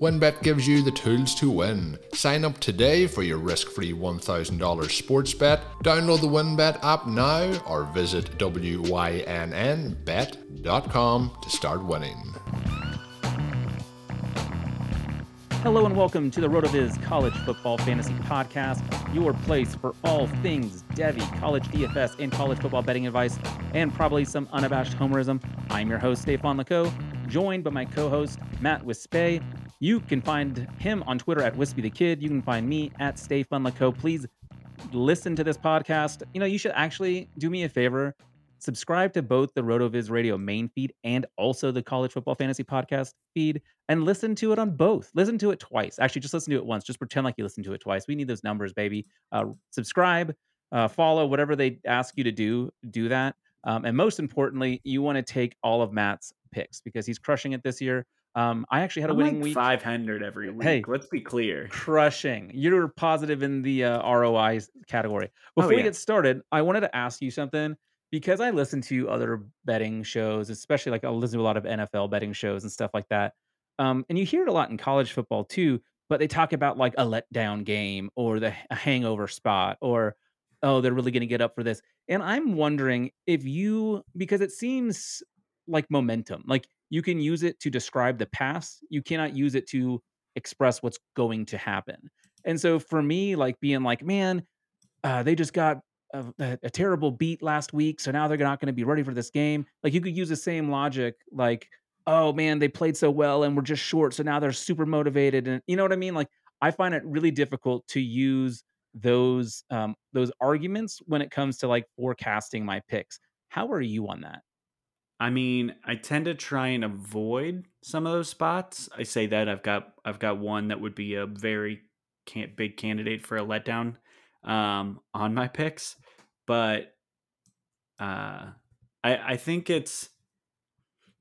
WynnBET gives you the tools to win. Sign up today for your risk free $1,000 sports bet. Download the WynnBET app now or visit WYNNBet.com to start winning. Hello and welcome to the RotoViz College Football Fantasy Podcast, your place for all things devy, college DFS, and college football betting advice, and probably some unabashed homerism. I'm your host, Stefan Laco, joined by my co-host, Matt Wispay. You can find him on Twitter at Wispy the Kid. You can find me at Stefan Laco. Please listen to this podcast. You know, you should actually do me a favor subscribe to both the RotoViz Radio main feed and also the College Football Fantasy Podcast feed and listen to it on both. Listen to it twice. Actually, just listen to it once. Just pretend like you listened to it twice. We need those numbers, baby. Uh, subscribe, uh, follow, whatever they ask you to do, do that. Um, and most importantly, you want to take all of Matt's picks because he's crushing it this year. Um, I actually had a I'm winning like week. 500 every week. Hey. let's be clear. Crushing. You're positive in the uh, ROI category. Oh, Before we get started, I wanted to ask you something because I listen to other betting shows, especially like I'll listen to a lot of NFL betting shows and stuff like that. Um, and you hear it a lot in college football too, but they talk about like a letdown game or the hangover spot or oh, they're really going to get up for this. And I'm wondering if you because it seems like momentum. Like you can use it to describe the past. You cannot use it to express what's going to happen. And so for me, like being like, man, uh, they just got a, a, terrible beat last week, so now they're not going to be ready for this game. Like you could use the same logic, like, oh man, they played so well and we're just short, so now they're super motivated, and you know what I mean. Like I find it really difficult to use those um, those arguments when it comes to like forecasting my picks. How are you on that? I mean, I tend to try and avoid some of those spots. I say that I've got I've got one that would be a very can big candidate for a letdown um, on my picks, but uh, I I think it's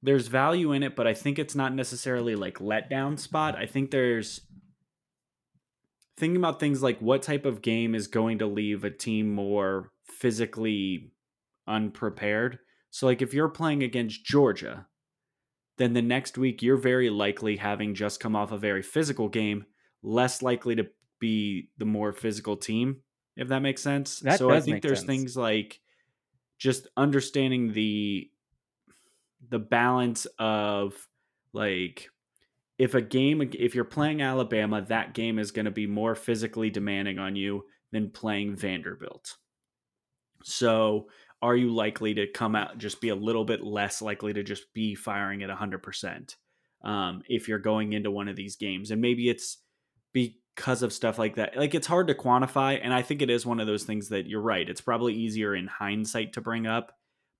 there's value in it, but I think it's not necessarily like letdown spot. I think there's thinking about things like what type of game is going to leave a team more physically unprepared. So like if you're playing against Georgia, then the next week you're very likely having just come off a very physical game, less likely to be the more physical team, if that makes sense. That so I think there's sense. things like just understanding the the balance of like if a game if you're playing Alabama, that game is going to be more physically demanding on you than playing Vanderbilt. So, are you likely to come out just be a little bit less likely to just be firing at 100% um, if you're going into one of these games? And maybe it's because of stuff like that. Like, it's hard to quantify. And I think it is one of those things that you're right. It's probably easier in hindsight to bring up.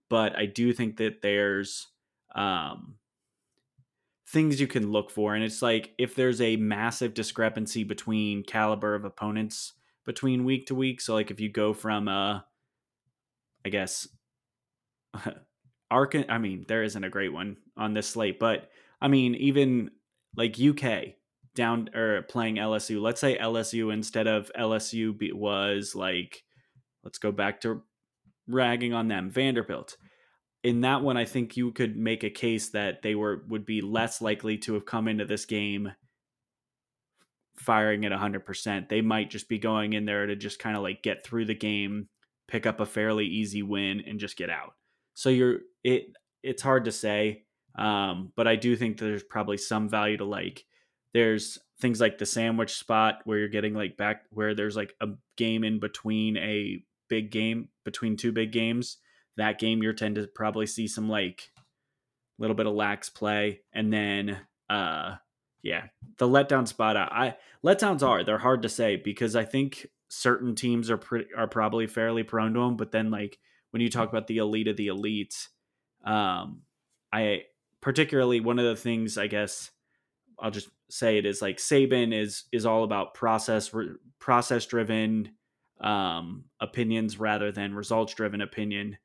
But I do think that there's um, things you can look for. And it's like if there's a massive discrepancy between caliber of opponents between week to week. So, like, if you go from a I guess Arkan I mean, there isn't a great one on this slate, but I mean, even like UK down or playing LSU. Let's say LSU instead of LSU be, was like, let's go back to ragging on them, Vanderbilt. In that one, I think you could make a case that they were would be less likely to have come into this game firing at 100%. They might just be going in there to just kind of like get through the game, pick up a fairly easy win and just get out. So you're it it's hard to say. Um, but I do think there's probably some value to like there's things like the sandwich spot where you're getting like back where there's like a game in between a big game between two big games. That game you're tend to probably see some like a little bit of lax play and then uh yeah, the letdown spot. I letdowns are they're hard to say because I think certain teams are pretty are probably fairly prone to them. But then like when you talk about the elite of the elite, um, I particularly one of the things I guess I'll just say it is like Saban is is all about process process driven um, opinions rather than results driven opinion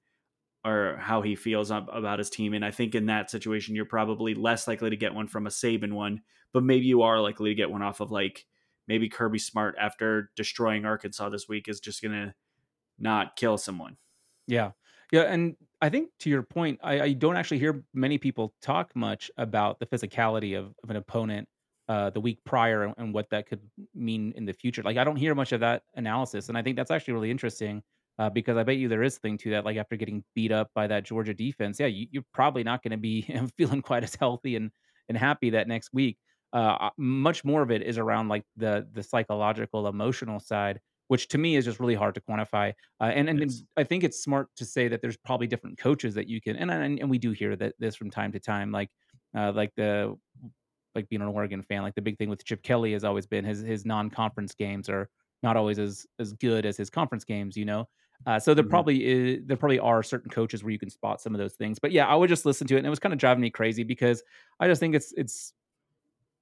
or how he feels about his team. And I think in that situation, you're probably less likely to get one from a Saban one, but maybe you are likely to get one off of like maybe Kirby Smart after destroying Arkansas this week is just going to not kill someone. Yeah. Yeah. And I think to your point, I, I don't actually hear many people talk much about the physicality of, of an opponent uh, the week prior and, and what that could mean in the future. Like, I don't hear much of that analysis. And I think that's actually really interesting uh, because I bet you there is thing to that. Like after getting beat up by that Georgia defense, yeah, you, are probably not going to be feeling quite as healthy and and happy that next week. Uh, much more of it is around like the the psychological, emotional side, which to me is just really hard to quantify. Uh, and and yes. I think it's smart to say that there's probably different coaches that you can, and and, and we do hear that this from time to time, like uh, like the like being an Oregon fan, like the big thing with Chip Kelly has always been his his non conference games are not always as as good as his conference games, you know. Uh, so there mm-hmm. probably is, there probably are certain coaches where you can spot some of those things. But yeah, I would just listen to it, and it was kind of driving me crazy because I just think it's it's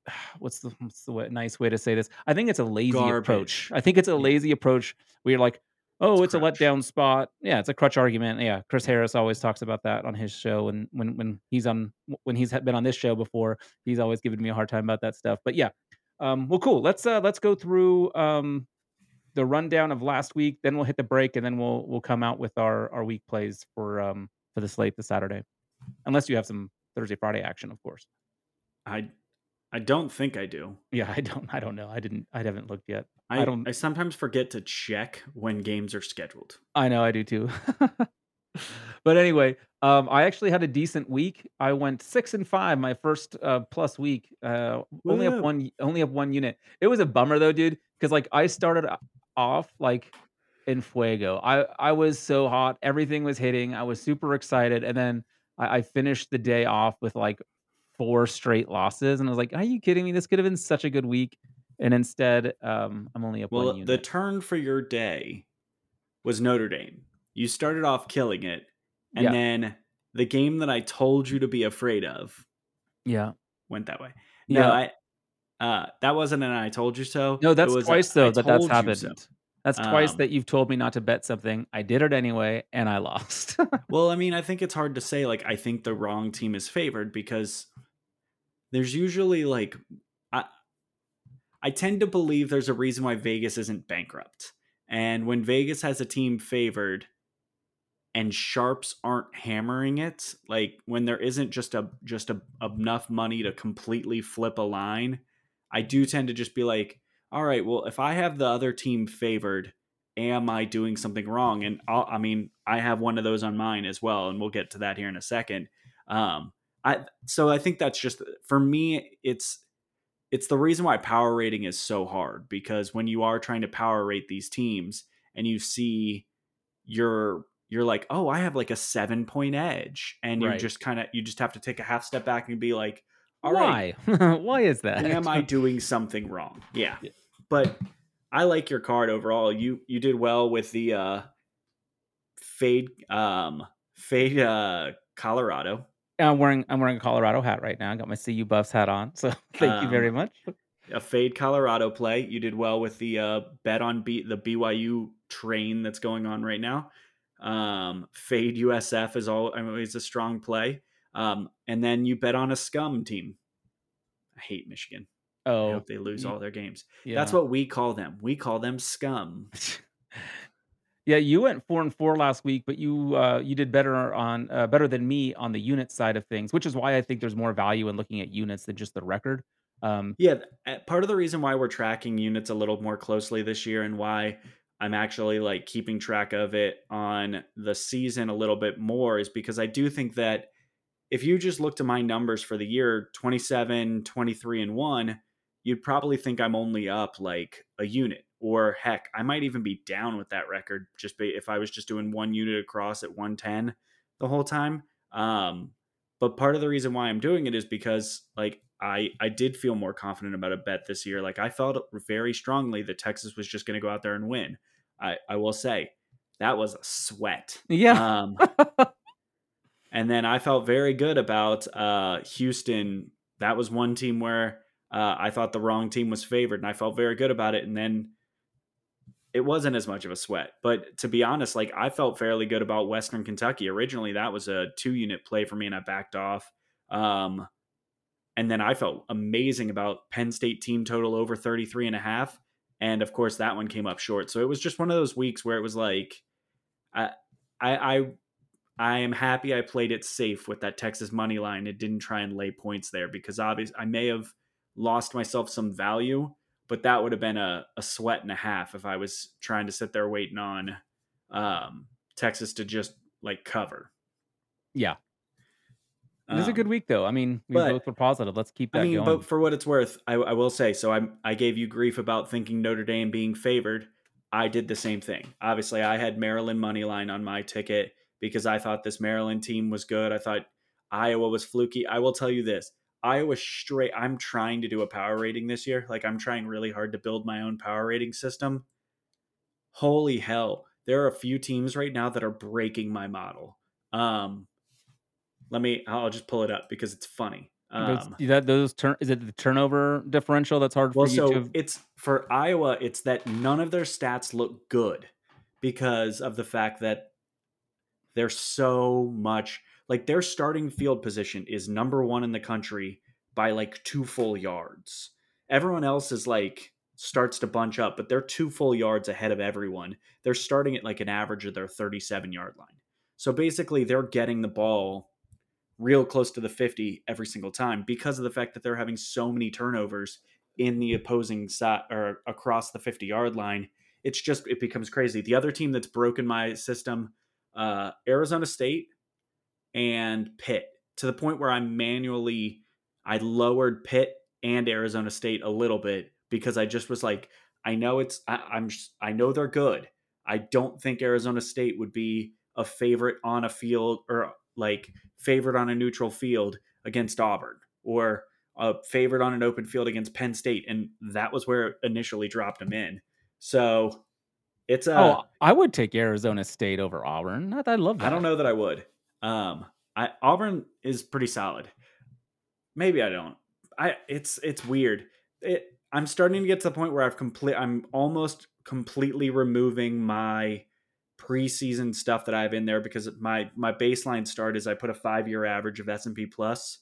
what's the what's the way, nice way to say this? I think it's a lazy Garbage. approach. I think it's a lazy approach where you're like, oh, it's, it's a letdown spot. Yeah, it's a crutch argument. Yeah, Chris Harris always talks about that on his show, and when when he's on when he's been on this show before, he's always given me a hard time about that stuff. But yeah, um, well, cool. Let's uh, let's go through um, the rundown of last week. Then we'll hit the break, and then we'll we'll come out with our our week plays for um for the slate this Saturday, unless you have some Thursday Friday action, of course. I I don't think I do. Yeah, I don't. I don't know. I didn't. I haven't looked yet. I, I don't. I sometimes forget to check when games are scheduled. I know. I do too. but anyway, um, I actually had a decent week. I went six and five my first uh, plus week. Uh, only up one. Only up one unit. It was a bummer though, dude. Because like I started off like in fuego. I I was so hot. Everything was hitting. I was super excited, and then I, I finished the day off with like four straight losses, and I was like, "Are you kidding me? This could have been such a good week." And instead, um, I'm only up well, the turn for your day was Notre Dame. You started off killing it, and yeah. then the game that I told you to be afraid of, yeah, went that way. No, yeah. I uh, that wasn't an "I told you so." No, that's twice a, though that that's happened. So. That's twice um, that you've told me not to bet something. I did it anyway, and I lost. well, I mean, I think it's hard to say. Like, I think the wrong team is favored because there's usually like, I, I tend to believe there's a reason why Vegas isn't bankrupt. And when Vegas has a team favored, and sharps aren't hammering it, like when there isn't just a just a, enough money to completely flip a line, I do tend to just be like, all right, well, if I have the other team favored, am I doing something wrong? And I'll, i mean, I have one of those on mine as well, and we'll get to that here in a second. Um, I so I think that's just for me. It's it's the reason why power rating is so hard because when you are trying to power rate these teams and you see you're you're like, oh, I have like a seven point edge, and right. you just kind of you just have to take a half step back and be like, all Why? right. Why is that? Am I doing something wrong? Yeah. yeah. But I like your card overall. You you did well with the uh fade um fade uh Colorado. I'm wearing I'm wearing a Colorado hat right now. I got my CU Buffs hat on. So thank um, you very much. A fade Colorado play. You did well with the uh bet on B the BYU train that's going on right now. Um fade USF is all I mean it's a strong play. Um, and then you bet on a scum team. I hate Michigan. I Oh, hope they lose y- all their games. yeah. That's what we call them. We call them scum. yeah, you went four and four last week, but you uh, you did better on uh, better than me on the unit side of things, which is why I think there's more value in looking at units than just the record. Um, Yeah, uh, part of the reason why we're tracking units a little more closely this year and why I'm actually like keeping track of it on the season a little bit more is because I do think that if you just look to my numbers for the year 27, 23 and 1, you'd probably think I'm only up like a unit or heck, I might even be down with that record just be, if I was just doing one unit across at 110 the whole time. Um but part of the reason why I'm doing it is because like I I did feel more confident about a bet this year. Like I felt very strongly that Texas was just going to go out there and win. I I will say that was a sweat. yeah, Um, and then I felt very good about uh, Houston. That was one team where uh, I thought the wrong team was favored, and I felt very good about it. And then it wasn't as much of a sweat. But to be honest, like I felt fairly good about Western Kentucky. Originally, that was a two unit play for me, and I backed off. Um, and then I felt amazing about Penn State team total over 33 and a half. And of course, that one came up short. So it was just one of those weeks where it was like, I, I, I, I am happy I played it safe with that Texas money line. It didn't try and lay points there because obviously I may have lost myself some value, but that would have been a, a sweat and a half if I was trying to sit there waiting on um, Texas to just like cover. yeah. It was a Um, good week though. I mean, we but- both were positive. Let's keep that I mean, going. but for what it's worth, I, I will say. So I I gave you grief about thinking Notre Dame being favored. I did the same thing. Obviously, I had Maryland money line on my ticket because I thought this Maryland team was good. I thought Iowa was fluky. I will tell you this: Iowa straight. I'm trying to do a power rating this year. Like I'm trying really hard to build my own power rating system. Holy hell! There are a few teams right now that are breaking my model. Um, let me. I'll just pull it up because it's funny. those, Um, that those turn is it the turnover differential that's hard well, for you so to? it's for Iowa, it's that none of their stats look good because of the fact that they're so much like their starting field position is number one in the country by like two full yards. Everyone else is like starts to bunch up, but they're two full yards ahead of everyone. They're starting at like an average of their 37 yard line. So basically, they're getting the ball real close to the 50 every single time because of the fact that they're having so many turnovers in the opposing side or across the 50 yard line. It's just, it becomes crazy. The other team that's broken my system, uh, Arizona State and Pitt, to the point where I manually, I lowered Pitt and Arizona State a little bit because I just was like, I know it's, I, I'm, I know they're good. I don't think Arizona State would be a favorite on a field or like favorite on a neutral field against Auburn or a favorite on an open field against Penn State. And that was where it initially dropped them in. So it's a, oh, I would take Arizona State over Auburn. I, I love that. I don't know that I would. Um, I Auburn is pretty solid. Maybe I don't. I it's it's weird. It I'm starting to get to the point where I've complete. I'm almost completely removing my preseason stuff that I have in there because my my baseline start is I put a five year average of S and P plus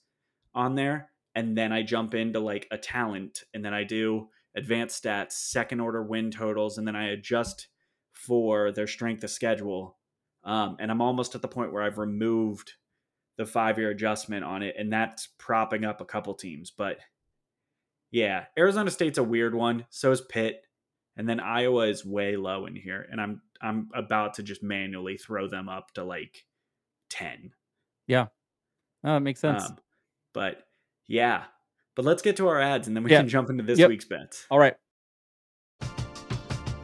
on there, and then I jump into like a talent, and then I do advanced stats, second order win totals, and then I adjust for their strength of schedule. Um, and I'm almost at the point where I've removed the five year adjustment on it, and that's propping up a couple teams. But yeah, Arizona State's a weird one. So is Pitt, and then Iowa is way low in here, and I'm I'm about to just manually throw them up to like ten. Yeah, Oh, that makes sense. Um, but yeah, but let's get to our ads, and then we can jump into this Yep. week's bets. All right.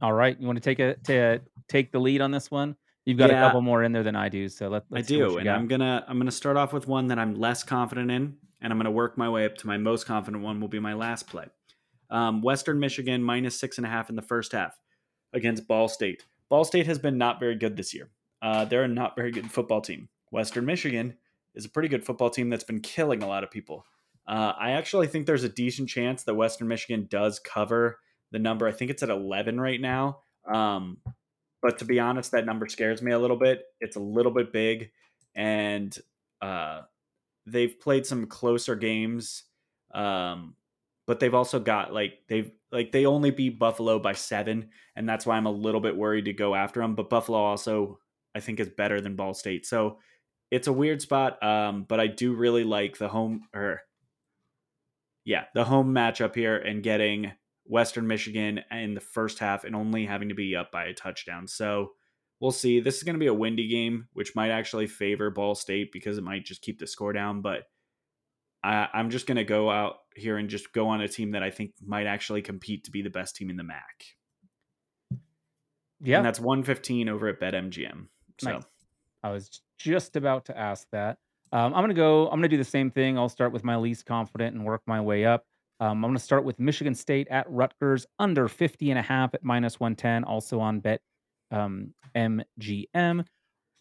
All right, you want to take a to take the lead on this one? You've got Yeah. a couple more in there than I do, so let, let's. see what do, and got. I'm gonna I'm gonna start off with one that I'm less confident in, and I'm gonna work my way up to my most confident one. Will be my last play. Um, Western Michigan minus six and a half in the first half against Ball State. Ball State has been not very good this year. Uh, they're a not very good football team. Western Michigan is a pretty good football team that's been killing a lot of people. Uh, I actually think there's a decent chance that Western Michigan does cover the number. I think it's at 11 right now. Um, but to be honest, that number scares me a little bit. It's a little bit big, and uh, they've played some closer games. Um, but they've also got like they've like they only beat Buffalo by seven, and that's why I'm a little bit worried to go after them. But Buffalo also, I think, is better than Ball State, so it's a weird spot. Um, but I do really like the home or yeah, the home matchup here and getting Western Michigan in the first half and only having to be up by a touchdown. So we'll see. This is going to be a windy game, which might actually favor Ball State because it might just keep the score down. But I, I'm just going to go out here and just go on a team that I think might actually compete to be the best team in the MAC. yeah, And that's 115 over at BetMGM. So Nice. I was just about to ask that. Um, I'm gonna go. I'm gonna do the same thing. I'll start with my least confident and work my way up. Um, I'm gonna start with Michigan State at Rutgers under 50 and a half at minus 110. Also on Bet um, MGM.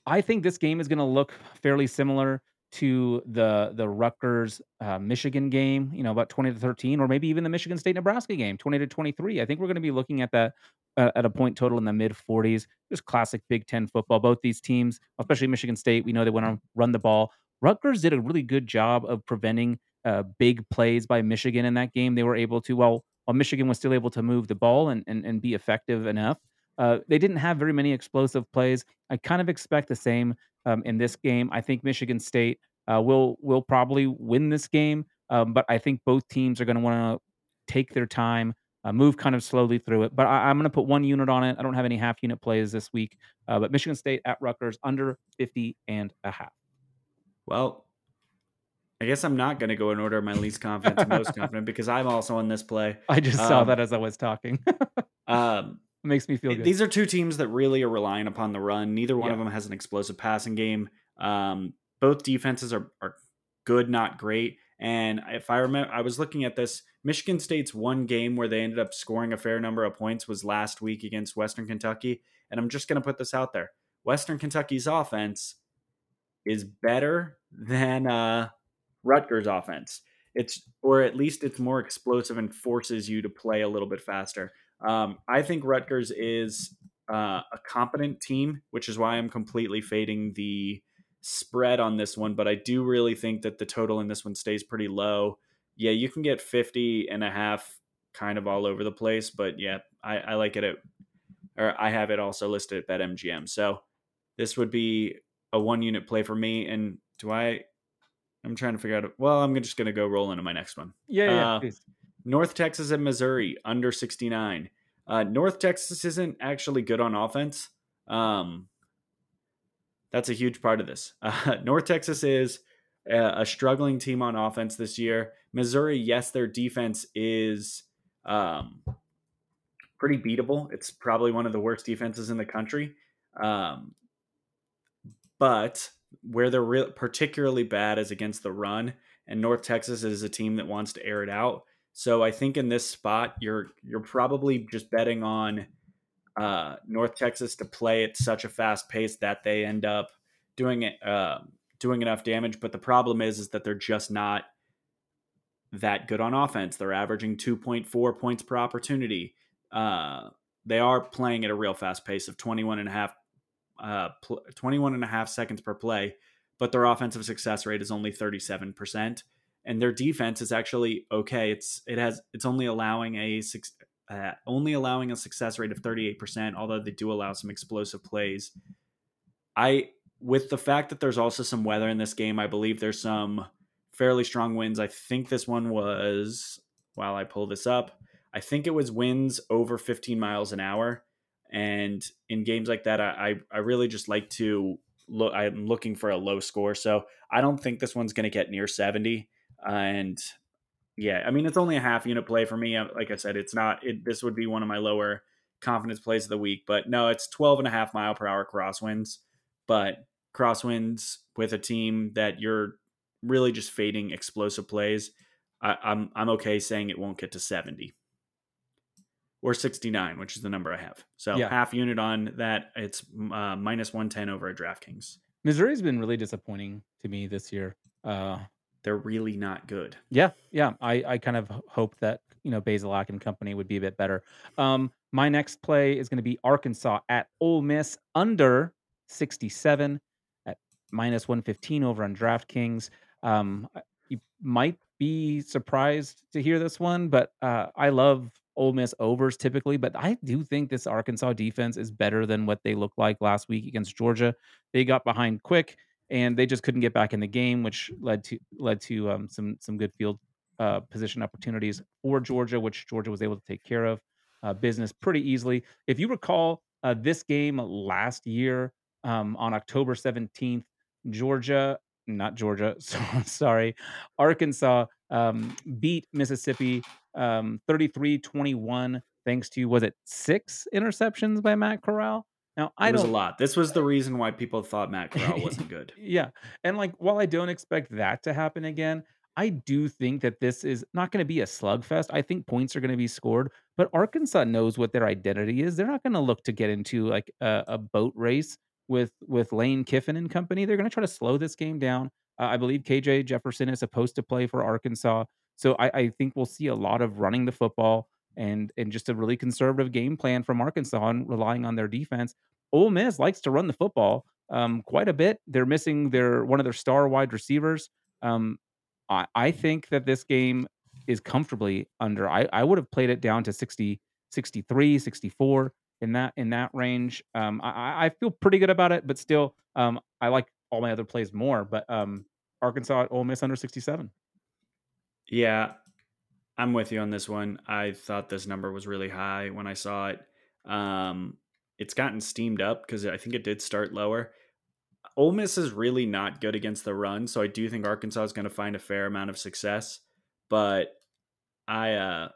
I think this game is gonna look fairly similar to the the Rutgers uh, Michigan game. You know, about 20 to 13, or maybe even the Michigan State Nebraska game, 20 to 23. I think we're gonna be looking at that uh, at a point total in the mid 40s. Just classic Big Ten football. Both these teams, especially Michigan State, we know they want to run the ball. Rutgers did a really good job of preventing uh, big plays by Michigan in that game. They were able to, well, while Michigan was still able to move the ball and, and, and be effective enough, uh, they didn't have very many explosive plays. I kind of expect the same um, in this game. I think Michigan State uh, will will probably win this game, um, but I think both teams are going to want to take their time, uh, move kind of slowly through it. But I, I'm going to put one unit on it. I don't have any half unit plays this week, uh, but Michigan State at Rutgers under 50 and a half. Well, I guess I'm not going to go in order of my least confident to most confident because I'm also on this play. I just saw Um, that as I was talking. it Um, makes me feel good. these are two teams that really are relying upon the run. Neither one of them has an explosive passing game. Um, both defenses are, are good, not great. And if I remember, I was looking at this. Michigan State's one game where they ended up scoring a fair number of points was last week against Western Kentucky. And I'm just going to put this out there: Western Kentucky's offense is better than uh, Rutgers' offense. It's or at least it's more explosive and forces you to play a little bit faster. Um, I think Rutgers is uh, a competent team, which is why I'm completely fading the spread on this one. But I do really think that the total in this one stays pretty low. Yeah, you can get 50 and a half kind of all over the place, but yeah, I, I like it at, or I have it also listed at BetMGM. So this would be a one unit play for me. And do I? I'm trying to figure out. Well, I'm just going to go roll into my next one. yeah, yeah, uh. North Texas and Missouri under 69. Uh, North Texas isn't actually good on offense. Um, that's a huge part of this. Uh, North Texas is a, a struggling team on offense this year. Missouri, yes, their defense is um, pretty beatable. It's probably one of the worst defenses in the country. Um, but where they're re- particularly bad is against the run, and North Texas is a team that wants to air it out. So I think in this spot, you're you're probably just betting on uh, North Texas to play at such a fast pace that they end up doing it, uh, doing enough damage. But the problem is, is that they're just not that good on offense. They're averaging 2.4 points per opportunity. Uh, they are playing at a real fast pace of 21 and a half uh, pl- 21 and a half seconds per play, but their offensive success rate is only 37%. And their defense is actually okay. It's it has it's only allowing a six, uh, only allowing a success rate of 38%, although they do allow some explosive plays. I with the fact that there's also some weather in this game, I believe there's some fairly strong winds. I think this one was while I pull this up, I think it was winds over 15 miles an hour. And in games like that, I, I really just like to look. I'm looking for a low score, so I don't think this one's going to get near 70. Uh, and yeah, I mean it's only a half unit play for me. Like I said, it's not. It, this would be one of my lower confidence plays of the week, but no, it's 12 and a half mile per hour crosswinds. But crosswinds with a team that you're really just fading explosive plays. I, I'm I'm okay saying it won't get to 70 or 69, which is the number I have. So yeah. half unit on that. It's uh, minus 110 over at DraftKings. Missouri's been really disappointing to me this year. Uh, They're really not good. Yeah, yeah. I, I kind of hope that you know Bazelak and company would be a bit better. Um, my next play is going to be Arkansas at Ole Miss under 67 at minus 115 over on DraftKings. Um, you might be surprised to hear this one, but uh, I love Ole Miss overs typically, but I do think this Arkansas defense is better than what they looked like last week against Georgia. They got behind quick and they just couldn't get back in the game, which led to led to um, some some good field uh, position opportunities for Georgia, which Georgia was able to take care of uh, business pretty easily. If you recall uh, this game last year um, on October seventeenth, Georgia, not Georgia, sorry, Arkansas um, beat Mississippi um, 33-21 thanks to was it six interceptions by Matt Corral? Now I it was don't a lot. This was the reason why people thought Matt Corral wasn't good. yeah, and like while I don't expect that to happen again, I do think that this is not going to be a slugfest. I think points are going to be scored, but Arkansas knows what their identity is. They're not going to look to get into like a, a, boat race with with Lane Kiffin and company. They're going to try to slow this game down. Uh, I believe KJ Jefferson is supposed to play for Arkansas. So I, I think we'll see a lot of running the football and and just a really conservative game plan from Arkansas and relying on their defense. Ole Miss likes to run the football um, quite a bit. They're missing their one of their star wide receivers. Um, I, I think that this game is comfortably under. I, I would have played it down to 60, 63, 64 in that in that range. Um, I, I feel pretty good about it, but still, um, I like all my other plays more. But um, Arkansas at Ole Miss under 67. Yeah, I'm with you on this one. I thought this number was really high when I saw it. Um, it's gotten steamed up because I think it did start lower. Ole Miss is really not good against the run, so I do think Arkansas is going to find a fair amount of success. But I, uh,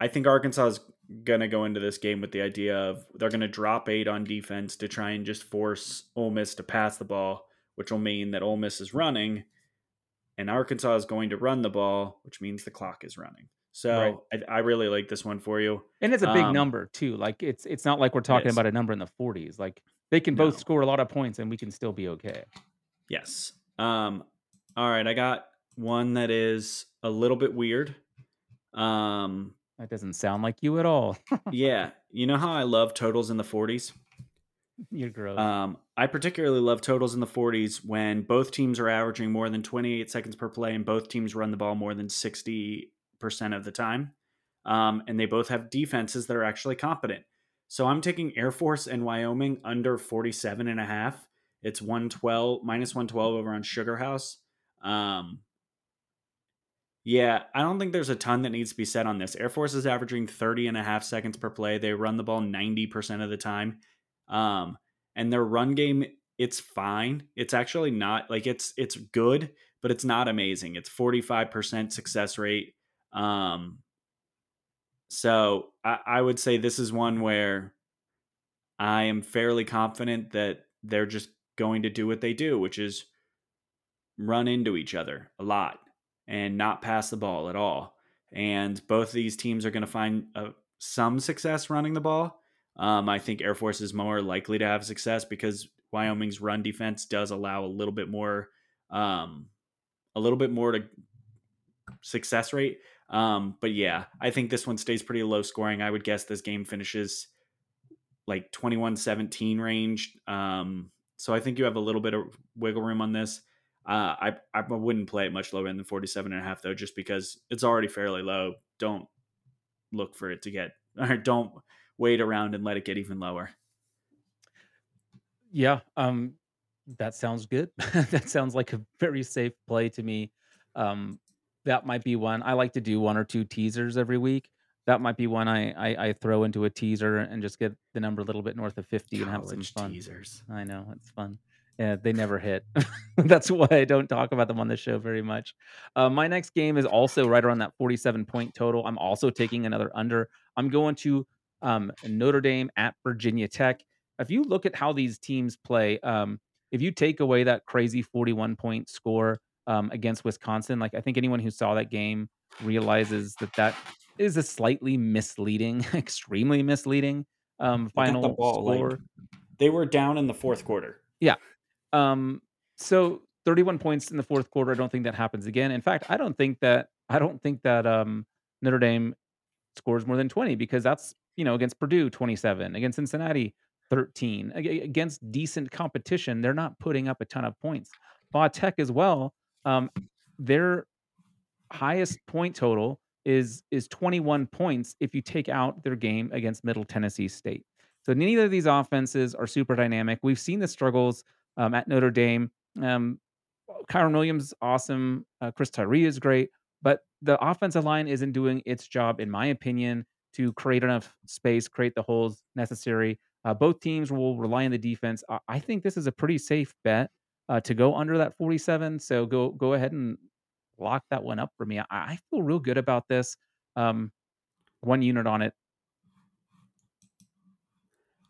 I think Arkansas is going to go into this game with the idea of they're going to drop eight on defense to try and just force Ole Miss to pass the ball, which will mean that Ole Miss is running and Arkansas is going to run the ball, which means the clock is running. So right. I, I, really like this one for you. And it's a big um, number too. Like it's it's not like we're talking about a number in the 40s. Like they can no. both score a lot of points and we can still be okay. Yes. Um all right, I got one that is a little bit weird. Um that doesn't sound like you at all. yeah. You know how I love totals in the 40s? You're gross. Um, I particularly love totals in the 40s when both teams are averaging more than 28 seconds per play and both teams run the ball more than 60% of the time. Um, and they both have defenses that are actually competent. So I'm taking Air Force and Wyoming under 47 and a half. It's 112 minus 112 over on Sugar House. Um, yeah, I don't think there's a ton that needs to be said on this. Air Force is averaging 30 and a half seconds per play. They run the ball 90% of the time. Um, and their run game, it's fine. It's actually not like it's it's good, but it's not amazing. It's 45% success rate. Um, so I, I would say this is one where I am fairly confident that they're just going to do what they do, which is run into each other a lot and not pass the ball at all. And both these teams are going to find uh, some success running the ball, um, I think Air Force is more likely to have success because Wyoming's run defense does allow a little bit more, um, a little bit more to success rate. Um, but yeah, I think this one stays pretty low scoring. I would guess this game finishes like 21 17 range. Um, so I think you have a little bit of wiggle room on this. Uh, I, I wouldn't play it much lower than 47 and a half though, just because it's already fairly low. Don't look for it to get, or don't wait around and let it get even lower. Yeah, um, that sounds good. that sounds like a very safe play to me. Um, that might be one I like to do one or two teasers every week. That might be one I I, I throw into a teaser and just get the number a little bit north of fifty and have some fun. teasers. I know it's fun. Yeah, they never hit. That's why I don't talk about them on the show very much. Uh, my next game is also right around that 47 point total. I'm also taking another under. I'm going to um, Notre Dame at Virginia Tech. If you look at how these teams play, um, if you take away that crazy 41 point score um, against Wisconsin, like I think anyone who saw that game realizes that that is a slightly misleading, extremely misleading um, They the final ball, like, score. They were down in the fourth quarter. Yeah. Um, so 31 points in the fourth quarter. I don't think that happens again. In fact, I don't think that I don't think that um Notre Dame scores more than 20 because that's, you know, against Purdue 27, against Cincinnati 13. Against decent competition, they're not putting up a ton of points. Va Tech as well. Um, their highest point total is is 21 points if you take out their game against Middle Tennessee State. So neither of these offenses are super dynamic. We've seen the struggles um, at Notre Dame. Um, Kyren Williams, awesome. Uh, Chris Tyree is great, but the offensive line isn't doing its job, in my opinion, to create enough space, create the holes necessary. Uh, both teams will rely on the defense. I, I think this is a pretty safe bet uh, to go under that 47. So go go ahead and lock that one up for me. I, I feel real good about this. Um, one unit on it.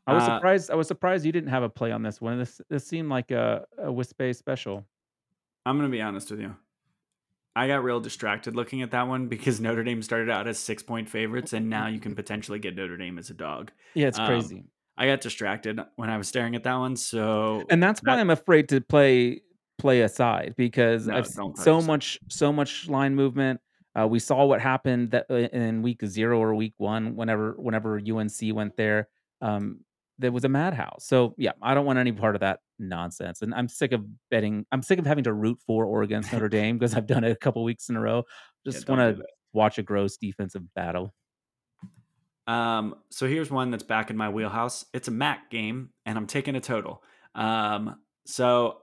I was Uh, surprised. I was surprised you didn't have a play on this one. This this seemed like a, a Wisp special. I'm gonna be honest with you. I got real distracted looking at that one because Notre Dame started out as six point favorites, and now you can potentially get Notre Dame as a dog. Yeah, it's Um, crazy. I got distracted when I was staring at that one, so and that's why that- I'm afraid to play play aside because No, I've seen so aside. much so much line movement. Uh, we saw what happened that uh, in week zero or week one, whenever whenever UNC went there, um, there was a madhouse. So yeah, I don't want any part of that nonsense, and I'm sick of betting. I'm sick of having to root for or against Notre Dame because I've done it a couple weeks in a row. Just don't want to watch a gross defensive battle. Um, so here's one that's back in my wheelhouse. It's a MAC game, and I'm taking a total. Um, so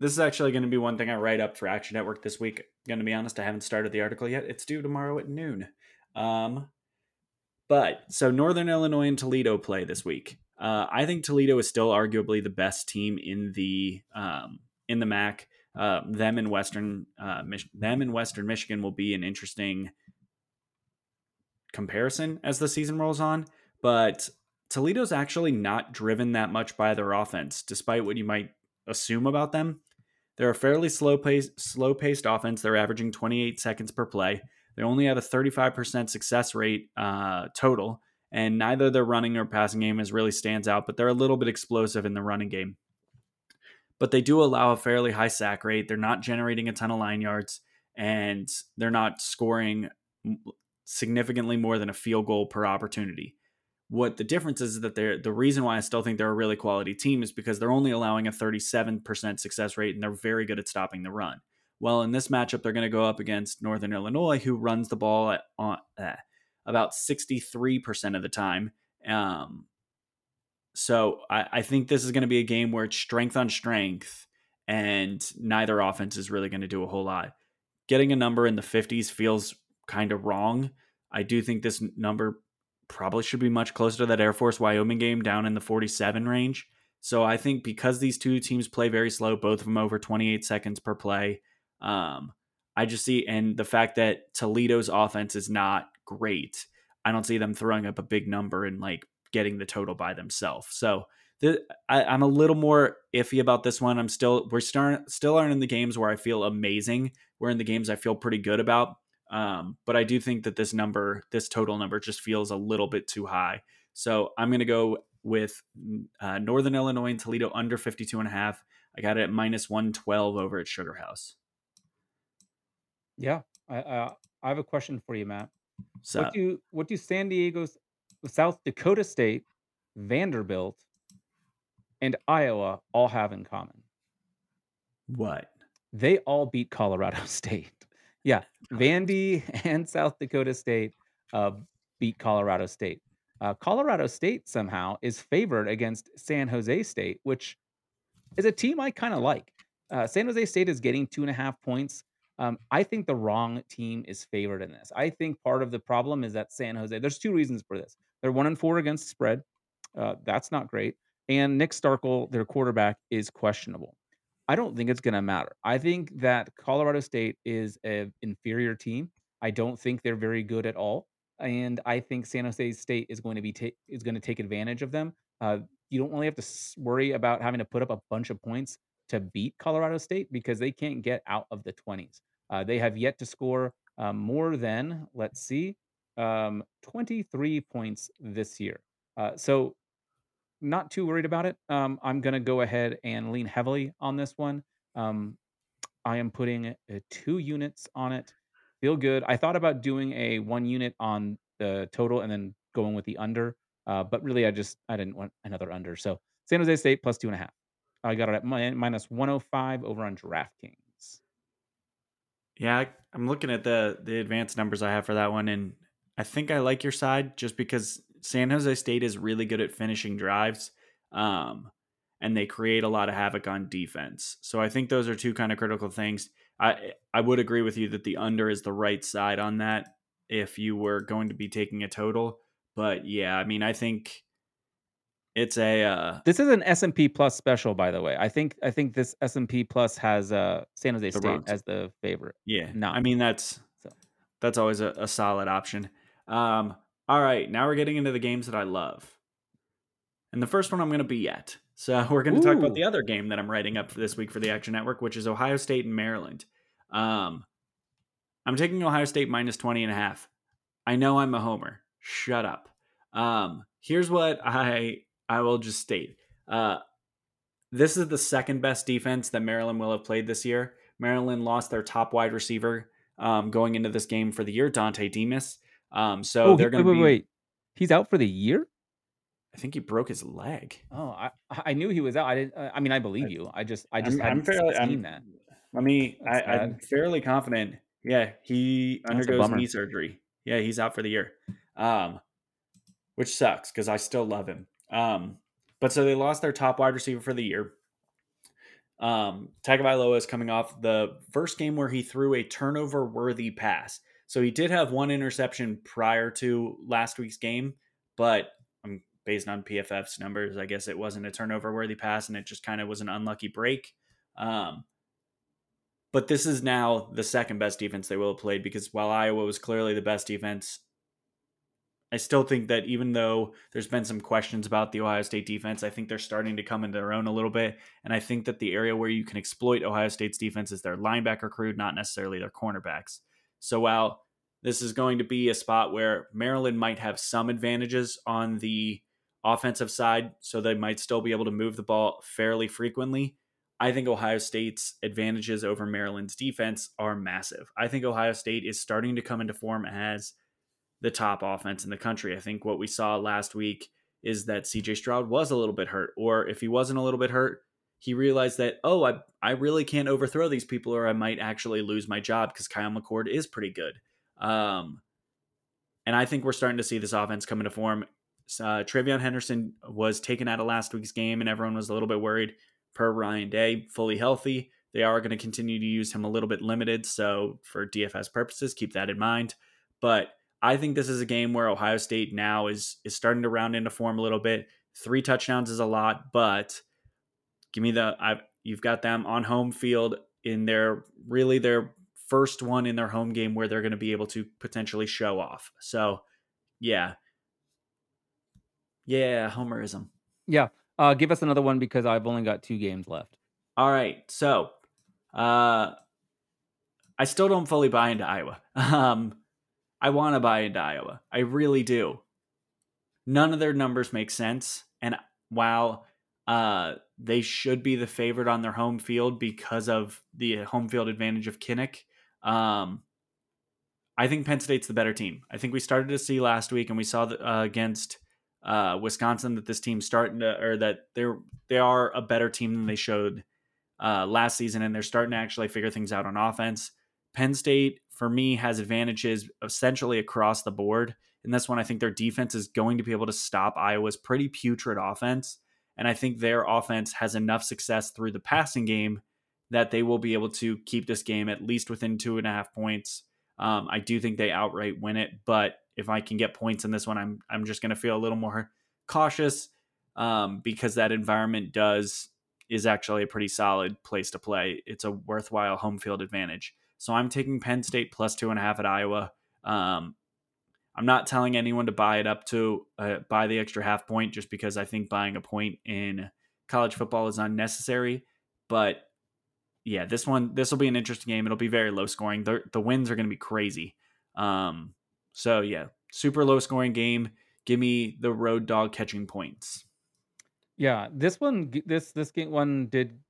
this is actually going to be one thing I write up for Action Network this week. Going to be honest, I haven't started the article yet. It's due tomorrow at noon. Um, but so Northern Illinois and Toledo play this week. Uh, I think Toledo is still arguably the best team in the um, in the MAC. Uh, them in Western uh, Mich- them in Western Michigan will be an interesting comparison as the season rolls on. But Toledo's actually not driven that much by their offense, despite what you might assume about them. They're a fairly slow pace, slow paced offense. They're averaging 28 seconds per play. They only have a 35% success rate uh, total, and neither their running or passing game is really stands out. But they're a little bit explosive in the running game. But they do allow a fairly high sack rate. They're not generating a ton of line yards, and they're not scoring significantly more than a field goal per opportunity. What the difference is, is that they're the reason why I still think they're a really quality team is because they're only allowing a 37% success rate and they're very good at stopping the run. Well, in this matchup, they're going to go up against Northern Illinois, who runs the ball at, on, uh, about 63% of the time. Um, so I, I think this is going to be a game where it's strength on strength, and neither offense is really going to do a whole lot. Getting a number in the 50s feels kind of wrong. I do think this number probably should be much closer to that Air Force Wyoming game down in the 47 range. So I think because these two teams play very slow, both of them over 28 seconds per play, um, I just see, and the fact that Toledo's offense is not great, I don't see them throwing up a big number and like getting the total by themselves. So I, I'm a little more iffy about this one. I'm still we're start, still aren't in the games where I feel amazing. We're in the games I feel pretty good about. Um, but I do think that this number, this total number, just feels a little bit too high. So I'm going to go with uh, Northern Illinois and Toledo under 52 and a half. I got it at minus 112 over at Sugar House. Yeah, I, I I have a question for you, Matt. So What do what do San Diego's South Dakota State, Vanderbilt, and Iowa all have in common? what? They all beat Colorado State. Yeah, Vandy and South Dakota State uh, beat Colorado State. Uh, Colorado State somehow is favored against San Jose State, which is a team I kind of like. Uh, San Jose State is getting two and a half points. Um, I think the wrong team is favored in this. I think part of the problem is that San Jose. There's two reasons for this. They're one and four against the spread. Uh, that's not great. And Nick Starkel, their quarterback, is questionable. I don't think it's going to matter. I think that Colorado State is an inferior team. I don't think they're very good at all, and I think San Jose State is going to be ta- is going to take advantage of them. Uh, you don't really have to worry about having to put up a bunch of points to beat Colorado State because they can't get out of the 20s. Uh, they have yet to score um, more than, let's see, um, 23 points this year. Uh, so not too worried about it. Um, I'm going to go ahead and lean heavily on this one. Um, I am putting uh, two units on it. Feel good. I thought about doing a one unit on the total and then going with the under, uh, but really, I just I didn't want another under. So San Jose State plus two and a half. I got it at minus 105 over on DraftKings. Yeah, I'm looking at the the advanced numbers I have for that one, and I think I like your side just because San Jose State is really good at finishing drives, um, and they create a lot of havoc on defense. So I think those are two kind of critical things. I I would agree with you that the under is the right side on that if you were going to be taking a total. But yeah, I mean, I think it's a uh, This is an S&P Plus special, by the way. I think I think this S&P Plus has uh, San Jose State Bronx. as the favorite. Yeah. No. I mean that's So. that's always a, a solid option. Um, all right, now we're getting into the games that I love. And the first one I'm going to be at. So we're going to talk about the other game that I'm writing up for this week for the Action Network, which is Ohio State and Maryland. Um, I'm taking Ohio State minus 20 and a half. I know I'm a homer. Shut up. Um, here's what I I will just state. Uh, this is the second best defense that Maryland will have played this year. Maryland lost their top wide receiver um, going into this game for the year, Dontay Demus. Um, so oh, they're going to wait, be. wait. He's out for the year? I think he broke his leg. Oh, I I knew he was out. I didn't. Uh, I mean, I believe you. I just I just I'm, I'm fairly. seen I'm, that. Let me. I, I'm fairly confident. Yeah, he That's undergoes knee surgery. Yeah, he's out for the year, um, which sucks because I still love him. Um, but so they lost their top wide receiver for the year. Um, Tagovailoa is coming off the first game where he threw a turnover-worthy pass. So he did have one interception prior to last week's game, but um, based on PFF's numbers, I guess it wasn't a turnover-worthy pass, and it just kind of was an unlucky break. Um, but this is now the second best defense they will have played because while Iowa was clearly the best defense, I still think that even though there's been some questions about the Ohio State defense, I think they're starting to come into their own a little bit. And I think that the area where you can exploit Ohio State's defense is their linebacker crew, not necessarily their cornerbacks. So while this is going to be a spot where Maryland might have some advantages on the offensive side, so they might still be able to move the ball fairly frequently. I think Ohio State's advantages over Maryland's defense are massive. I think Ohio State is starting to come into form as the top offense in the country. I think what we saw last week is that CJ Stroud was a little bit hurt, or if he wasn't a little bit hurt, he realized that, oh, I, I really can't overthrow these people, or I might actually lose my job because Kyle McCord is pretty good. Um, and I think we're starting to see this offense come into form. Uh, TreVeyon Henderson was taken out of last week's game, and everyone was a little bit worried. Per Ryan Day, fully healthy. They are going to continue to use him a little bit limited. So, for DFS purposes, keep that in mind. But I think this is a game where Ohio State now is is starting to round into form a little bit. Three touchdowns is a lot, but give me the I've you've got them on home field in their really their first one in their home game where they're going to be able to potentially show off. So, yeah. Yeah, homerism. Yeah. Uh, give us another one because I've only got two games left. All right. So, uh I still don't fully buy into Iowa. Um I want to buy into Iowa. I really do. None of their numbers make sense and while uh they should be the favorite on their home field because of the home field advantage of Kinnick, um I think Penn State's the better team. I think we started to see last week, and we saw uh, against uh, Wisconsin that this team's starting to, or that they're they are a better team than they showed uh, last season, and they're starting to actually figure things out on offense. Penn State, for me, has advantages essentially across the board. And this one, I think their defense is going to be able to stop Iowa's pretty putrid offense. And I think their offense has enough success through the passing game that they will be able to keep this game at least within two and a half points. Um, I do think they outright win it, but if I can get points in this one, I'm I'm just going to feel a little more cautious um, because that environment does is actually a pretty solid place to play. It's a worthwhile home field advantage. So I'm taking Penn State plus two and a half at Iowa. Um, I'm not telling anyone to buy it up to uh, buy the extra half point just because I think buying a point in college football is unnecessary. But yeah, this one this will be an interesting game. It'll be very low scoring. The, the wins are going to be crazy. Um, so yeah, super low scoring game. Give me the road dog catching points. Yeah, this one, this this game one did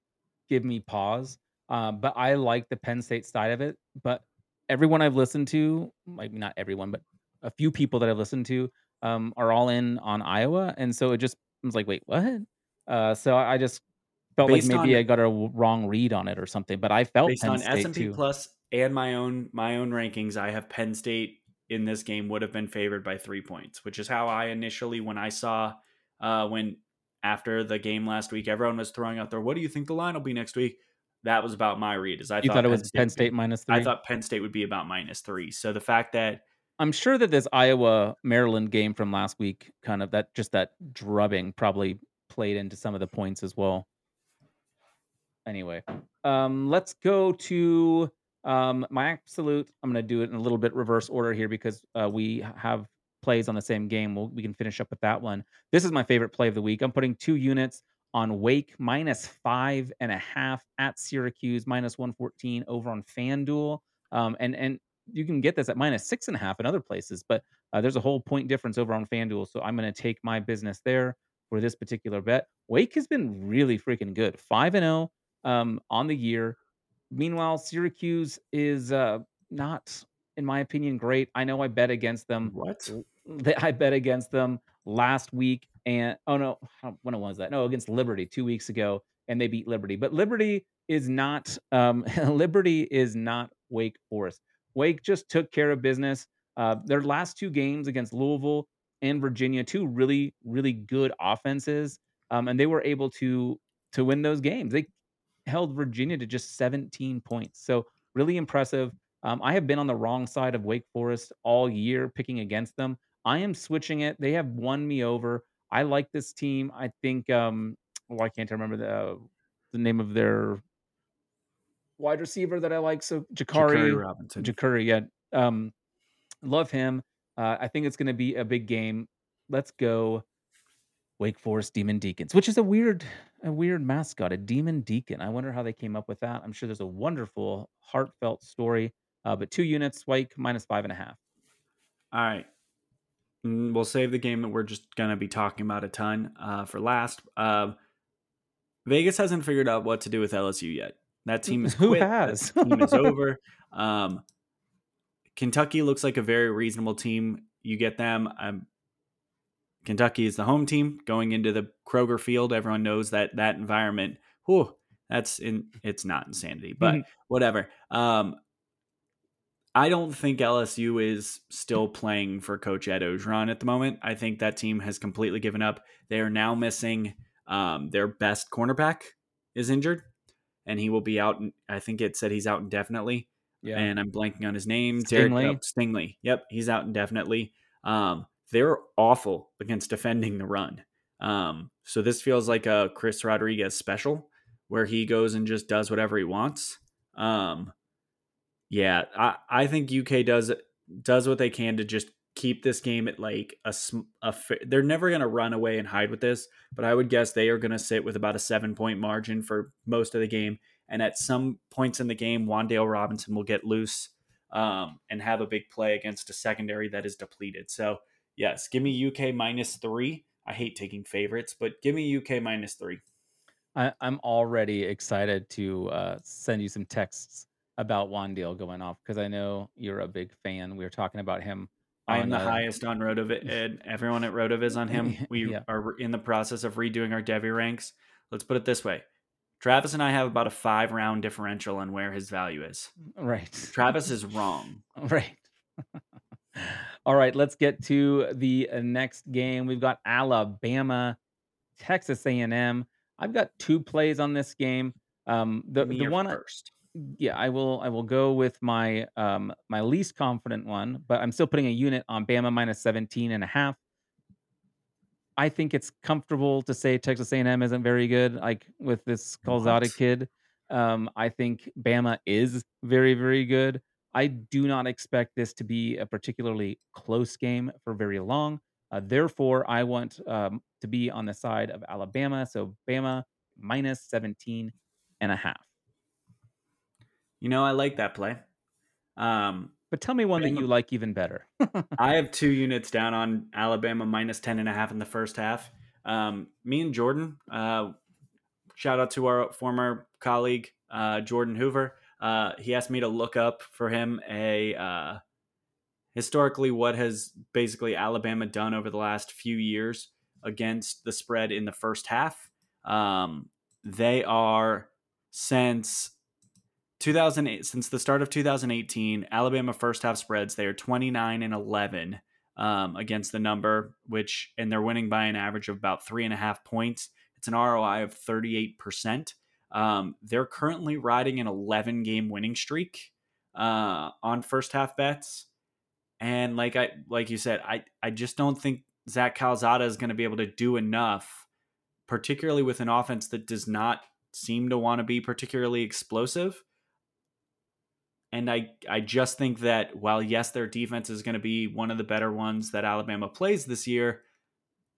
give me pause. Um, but I like the Penn State side of it. But everyone I've listened to, maybe not everyone, but a few people that I've listened to, um, are all in on Iowa, and so it just was like, wait, what? Uh, so I just felt Based like maybe on- I got a wrong read on it or something. But I felt based Penn on S and P Plus and my own my own rankings, I have Penn State in this game would have been favored by three points, which is how I initially when I saw uh, when after the game last week, everyone was throwing out there, "What do you think the line will be next week?" That was about my read. Is I you thought it was Penn State be- minus three. I thought Penn State would be about minus three. So the fact that I'm sure that this Iowa Maryland game from last week, kind of that just that drubbing, probably played into some of the points as well. Anyway, um, let's go to um, my absolute. I'm going to do it in a little bit reverse order here because uh, we have plays on the same game. We'll, we can finish up with that one. This is my favorite play of the week. I'm putting two units on Wake minus five and a half at Syracuse minus 114 over on FanDuel. Um, and and you can get this at minus six and a half in other places, but uh, there's a whole point difference over on FanDuel. So I'm going to take my business there for this particular bet. Wake has been really freaking good, five and zero um, on the year. Meanwhile, Syracuse is uh, not, in my opinion, great. I know I bet against them. what I bet against them last week, and oh no, when was that? No, against Liberty two weeks ago, and they beat Liberty. But Liberty is not um, Liberty is not Wake Forest. Wake just took care of business. Uh, their last two games against Louisville and Virginia, two really really good offenses, um, and they were able to to win those games. They held Virginia to just 17 points. So really impressive. Um, I have been on the wrong side of Wake Forest all year, picking against them. I am switching it. They have won me over. I like this team. I think. Um, well, I can't remember the the name of their wide receiver that I like. So Jakari, Jakari Robinson. Jakuri, yeah. Um, love him. Uh, I think it's going to be a big game. Let's go, Wake Forest Demon Deacons, which is a weird, a weird mascot, a Demon Deacon. I wonder how they came up with that. I'm sure there's a wonderful, heartfelt story. Uh, but two units, Wake minus five and a half. All right. Mm, We'll save the game that we're just going to be talking about a ton uh, for last. Um Vegas hasn't figured out what to do with LSU yet. That team is Who quit. has? That team is over. Um, Kentucky looks like a very reasonable team. You get them. Um, Kentucky is the home team going into the Kroger Field. Everyone knows that that environment. Whew, that's in. It's not insanity, but whatever. Um, I don't think LSU is still playing for Coach Ed Orgeron at the moment. I think that team has completely given up. They are now missing um, their best cornerback is injured, and he will be out. in- I think it said he's out indefinitely, Yeah. and I'm blanking on his name. Derek- Stingley? oh, Stingley. Yep, he's out indefinitely. Um, they're awful against defending the run. Um, so this feels like a Chris Rodriguez special where he goes and just does whatever he wants. Um, yeah, I, I think UK does does what they can to just keep this game at like a, a they're never going to run away and hide with this, but I would guess they are going to sit with about a 7 point margin for most of the game and at some points in the game Wan'Dale Robinson will get loose um, and have a big play against a secondary that is depleted. So, yes, give me UK minus 3. I hate taking favorites, but give me UK minus 3. I, I'm already excited to uh, send you some texts about Wan'Dale going off because I know you're a big fan. We were talking about him. I am the uh, highest on and everyone at Rotoviz on him. We Yeah. are in the process of redoing our devy ranks. Let's put it this way: Travis and I have about a five round differential on where his value is. Right. Travis is wrong. Right. All right, let's get to the next game. We've got Alabama, Texas A&M. I've got two plays on this game. Um, the me the one, first. Yeah, I will I will go with my um my least confident one, but I'm still putting a unit on Bama minus 17 and a half. I think it's comfortable to say Texas A&M isn't very good, like with this Calzada kid. Um, I think Bama is very, very good. I do not expect this to be a particularly close game for very long. Uh, therefore, I want um, to be on the side of Alabama. So Bama minus 17 and a half. You know, I like that play. Um, But tell me one that you like even better. I have two units down on Alabama minus 10 and a half in the first half. Um, me and Jordan, uh, shout out to our former colleague, uh, Jordan Hoover. Uh, he asked me to look up for him a uh, historically what has basically Alabama done over the last few years against the spread in the first half. Um, they are since 2008 since the start of 2018 alabama first half spreads they are 29 and 11 um, against the number which and they're winning by an average of about three and a half points. It's an roi of 38% um, they're currently riding an 11 game winning streak uh, on first half bets. And like i like you said i i just don't think zach calzada is going to be able to do enough particularly with an offense that does not seem to want to be particularly explosive and I, I just think that while yes, their defense is going to be one of the better ones that Alabama plays this year,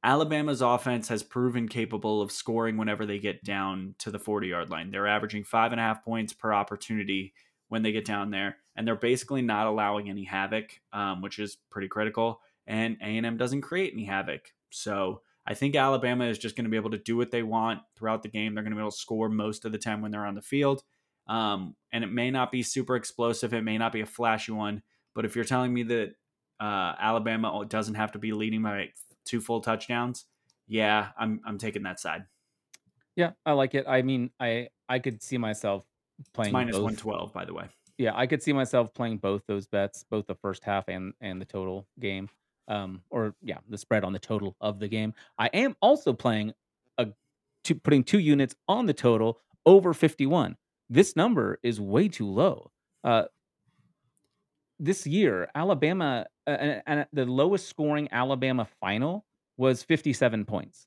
Alabama's offense has proven capable of scoring whenever they get down to the 40 yard line. They're averaging five and a half points per opportunity when they get down there, and they're basically not allowing any havoc, um, which is pretty critical. And A&M doesn't create any havoc. So I think Alabama is just going to be able to do what they want throughout the game. They're going to be able to score most of the time when they're on the field. Um, and it may not be super explosive. It may not be a flashy one. But if you're telling me that uh, Alabama doesn't have to be leading by two full touchdowns, yeah, I'm I'm taking that side. yeah, I like it. I mean, I I could see myself playing minus one twelve, by the way. Yeah, I could see myself playing both those bets, both the first half and and the total game. Um, or yeah, the spread on the total of the game. I am also playing a two, putting two units on the total over 51. This number is way too low. Uh, this year, Alabama uh, and, and the lowest scoring Alabama final was 57 points.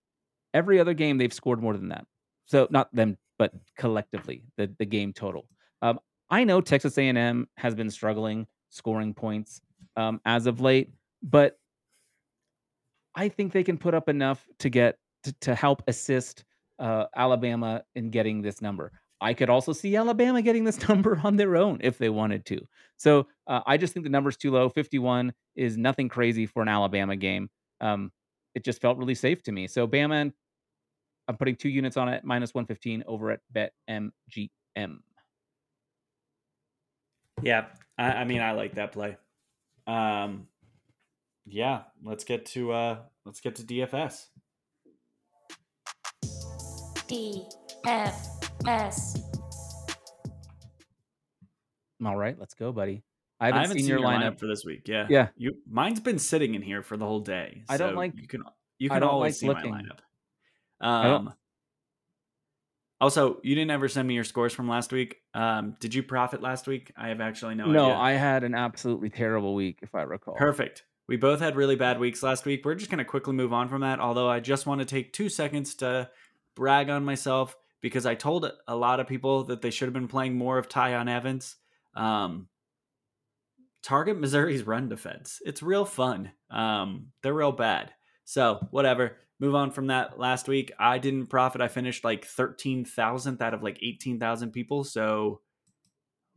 Every other game they've scored more than that. So not them, but collectively the the game total. Um, I know Texas A&M has been struggling scoring points um, as of late, but I think they can put up enough to get to, to help assist uh, Alabama in getting this number. I could also see Alabama getting this number on their own if they wanted to. So uh, I just think the number's too low. 51 is nothing crazy for an Alabama game. Um, it just felt really safe to me. So Bama, I'm putting two units on it, minus 115 over at BetMGM. Yeah, I, I mean, I like that play. Um, yeah, let's get to uh, let's get to DFS. D F S. All right, let's go, buddy. I I haven't, haven't seen, your lineup. for this week. Yeah, Yeah. You, mine's been sitting in here for the whole day. I don't like- You can you can always like see looking. my lineup. don't- Um. Also, you didn't ever send me your scores from last week. Um, did you profit last week? I have actually no, idea. No, idea. I had an absolutely terrible week, if I recall. Perfect. We both had really bad weeks last week. We're just going to quickly move on from that. Although I just want to take two seconds to brag on myself because I told a lot of people that they should have been playing more of Tiyon Evans. Um, target Missouri's run defense. It's real fun. Um, they're real bad. So, whatever. Move on from that last week. I didn't profit. I finished like 13,000th out of like 18,000 people. So,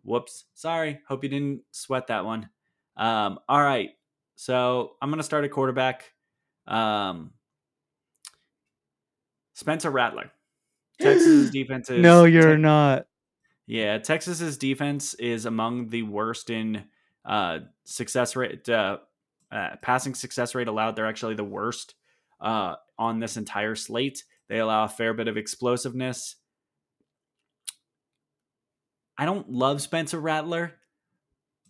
whoops. Sorry. Hope you didn't sweat that one. Um, all right. So I'm to start a quarterback. Um, Spencer Rattler. Texas defense is no, you're Tex- not. Yeah, Texas's defense is among the worst in uh, success rate, uh, uh, passing success rate allowed. They're actually the worst uh, on this entire slate. They allow a fair bit of explosiveness. I don't love Spencer Rattler,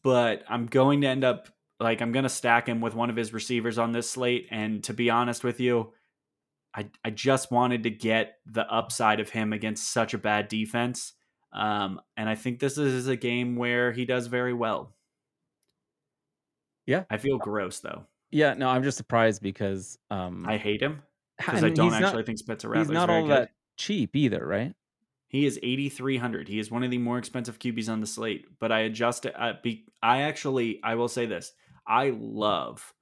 but I'm going to end up like I'm going to stack him with one of his receivers on this slate. And to be honest with you, I I just wanted to get the upside of him against such a bad defense. Um, and I think this is a game where he does very well. Yeah. I feel gross though. Yeah, no, I'm just surprised because um I hate him because I don't actually not, think Spencer he's Rattler's not very all good. that cheap either, right? He is 8300. He is one of the more expensive QBs on the slate, but I adjusted I, be, I actually I will say this. I love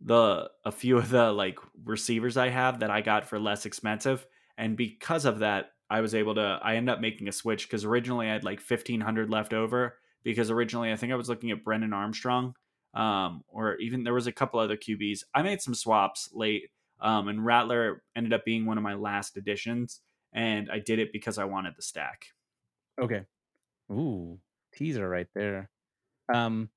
the a few of the like receivers I have that I got for less expensive and because of that I was able to I ended up making a switch cuz originally I had like 1500 left over because originally I think I was looking at Brennan Armstrong um or even there was a couple other QBs. I made some swaps late um and Rattler ended up being one of my last additions and I did it because I wanted the stack. Okay. Ooh, teaser right there. Um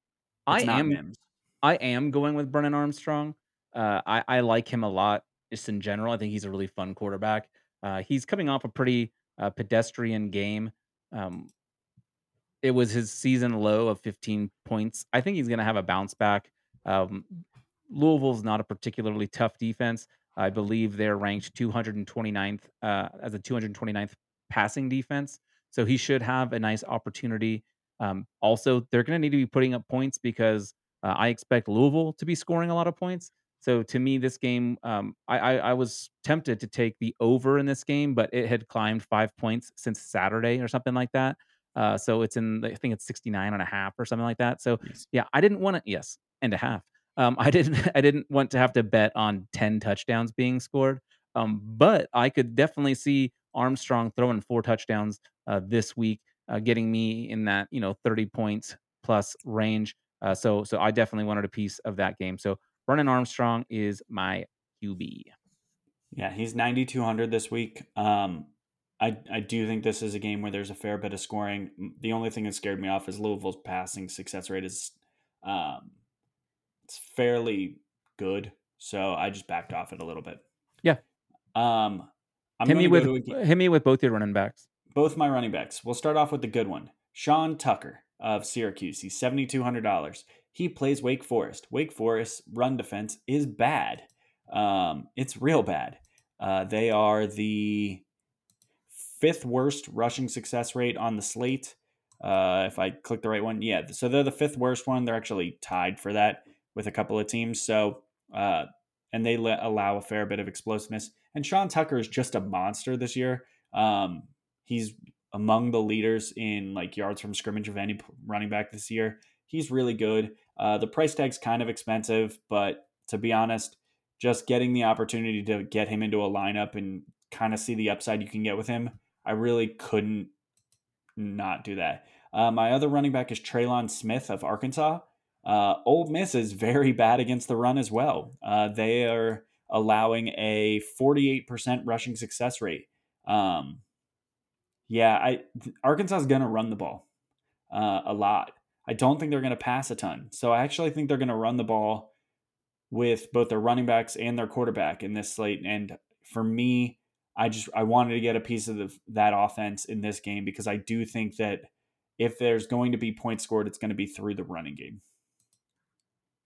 It's I am Mims. I am going with Brennan Armstrong. Uh, I I like him a lot just in general. I think he's a really fun quarterback. Uh, he's coming off a pretty uh, pedestrian game. Um, it was his season low of 15 points. I think he's going to have a bounce back. Um, Louisville's not a particularly tough defense. I believe they're ranked 229th uh, as a 229th passing defense. So he should have a nice opportunity. Um, also, they're going to need to be putting up points because uh, I expect Louisville to be scoring a lot of points. So to me, this game, um, I, I, I was tempted to take the over in this game, but it had climbed five points since Saturday or something like that. Uh, so it's in, I think it's 69 and a half or something like that. So Yes. yeah, I didn't want to, yes, and a half. Um, I didn't, I didn't want to have to bet on 10 touchdowns being scored. Um, but I could definitely see Armstrong throwing four touchdowns uh, this week, uh, getting me in that, you know, 30 points plus range. Uh, so, so I definitely wanted a piece of that game. So Brennan Armstrong is my QB. Yeah, he's 9200 this week. Um I I do think this is a game where there's a fair bit of scoring. The only thing that scared me off is Louisville's passing success rate is um it's fairly good. So I just backed off it a little bit. Yeah. Um I'm hit me with to go to a, ga- hit me with both your running backs. both my running backs. We'll start off with the good one. Sean Tucker of Syracuse. He's $7,200. He plays Wake Forest. Wake Forest run defense is bad. Um, it's real bad. Uh, they are the fifth worst rushing success rate on the slate. Uh, if I click the right one, yeah. So they're the fifth worst one. They're actually tied for that with a couple of teams. So, uh, and they let, allow a fair bit of explosiveness. And Sean Tucker is just a monster this year. Um, he's among the leaders in like yards from scrimmage of any running back this year. He's really good. Uh, the price tag's kind of expensive, but to be honest, just getting the opportunity to get him into a lineup and kind of see the upside you can get with him, I really couldn't not do that. Uh, my other running back is Trelon Smith of Arkansas. Uh, Ole Miss is very bad against the run as well. Uh, they are allowing a 48% rushing success rate. Um, yeah, I Arkansas is going to run the ball uh, a lot. I don't think they're going to pass a ton. So I actually think they're going to run the ball with both their running backs and their quarterback in this slate. And for me, I just I wanted to get a piece of the, that offense in this game because I do think that if there's going to be points scored, it's going to be through the running game.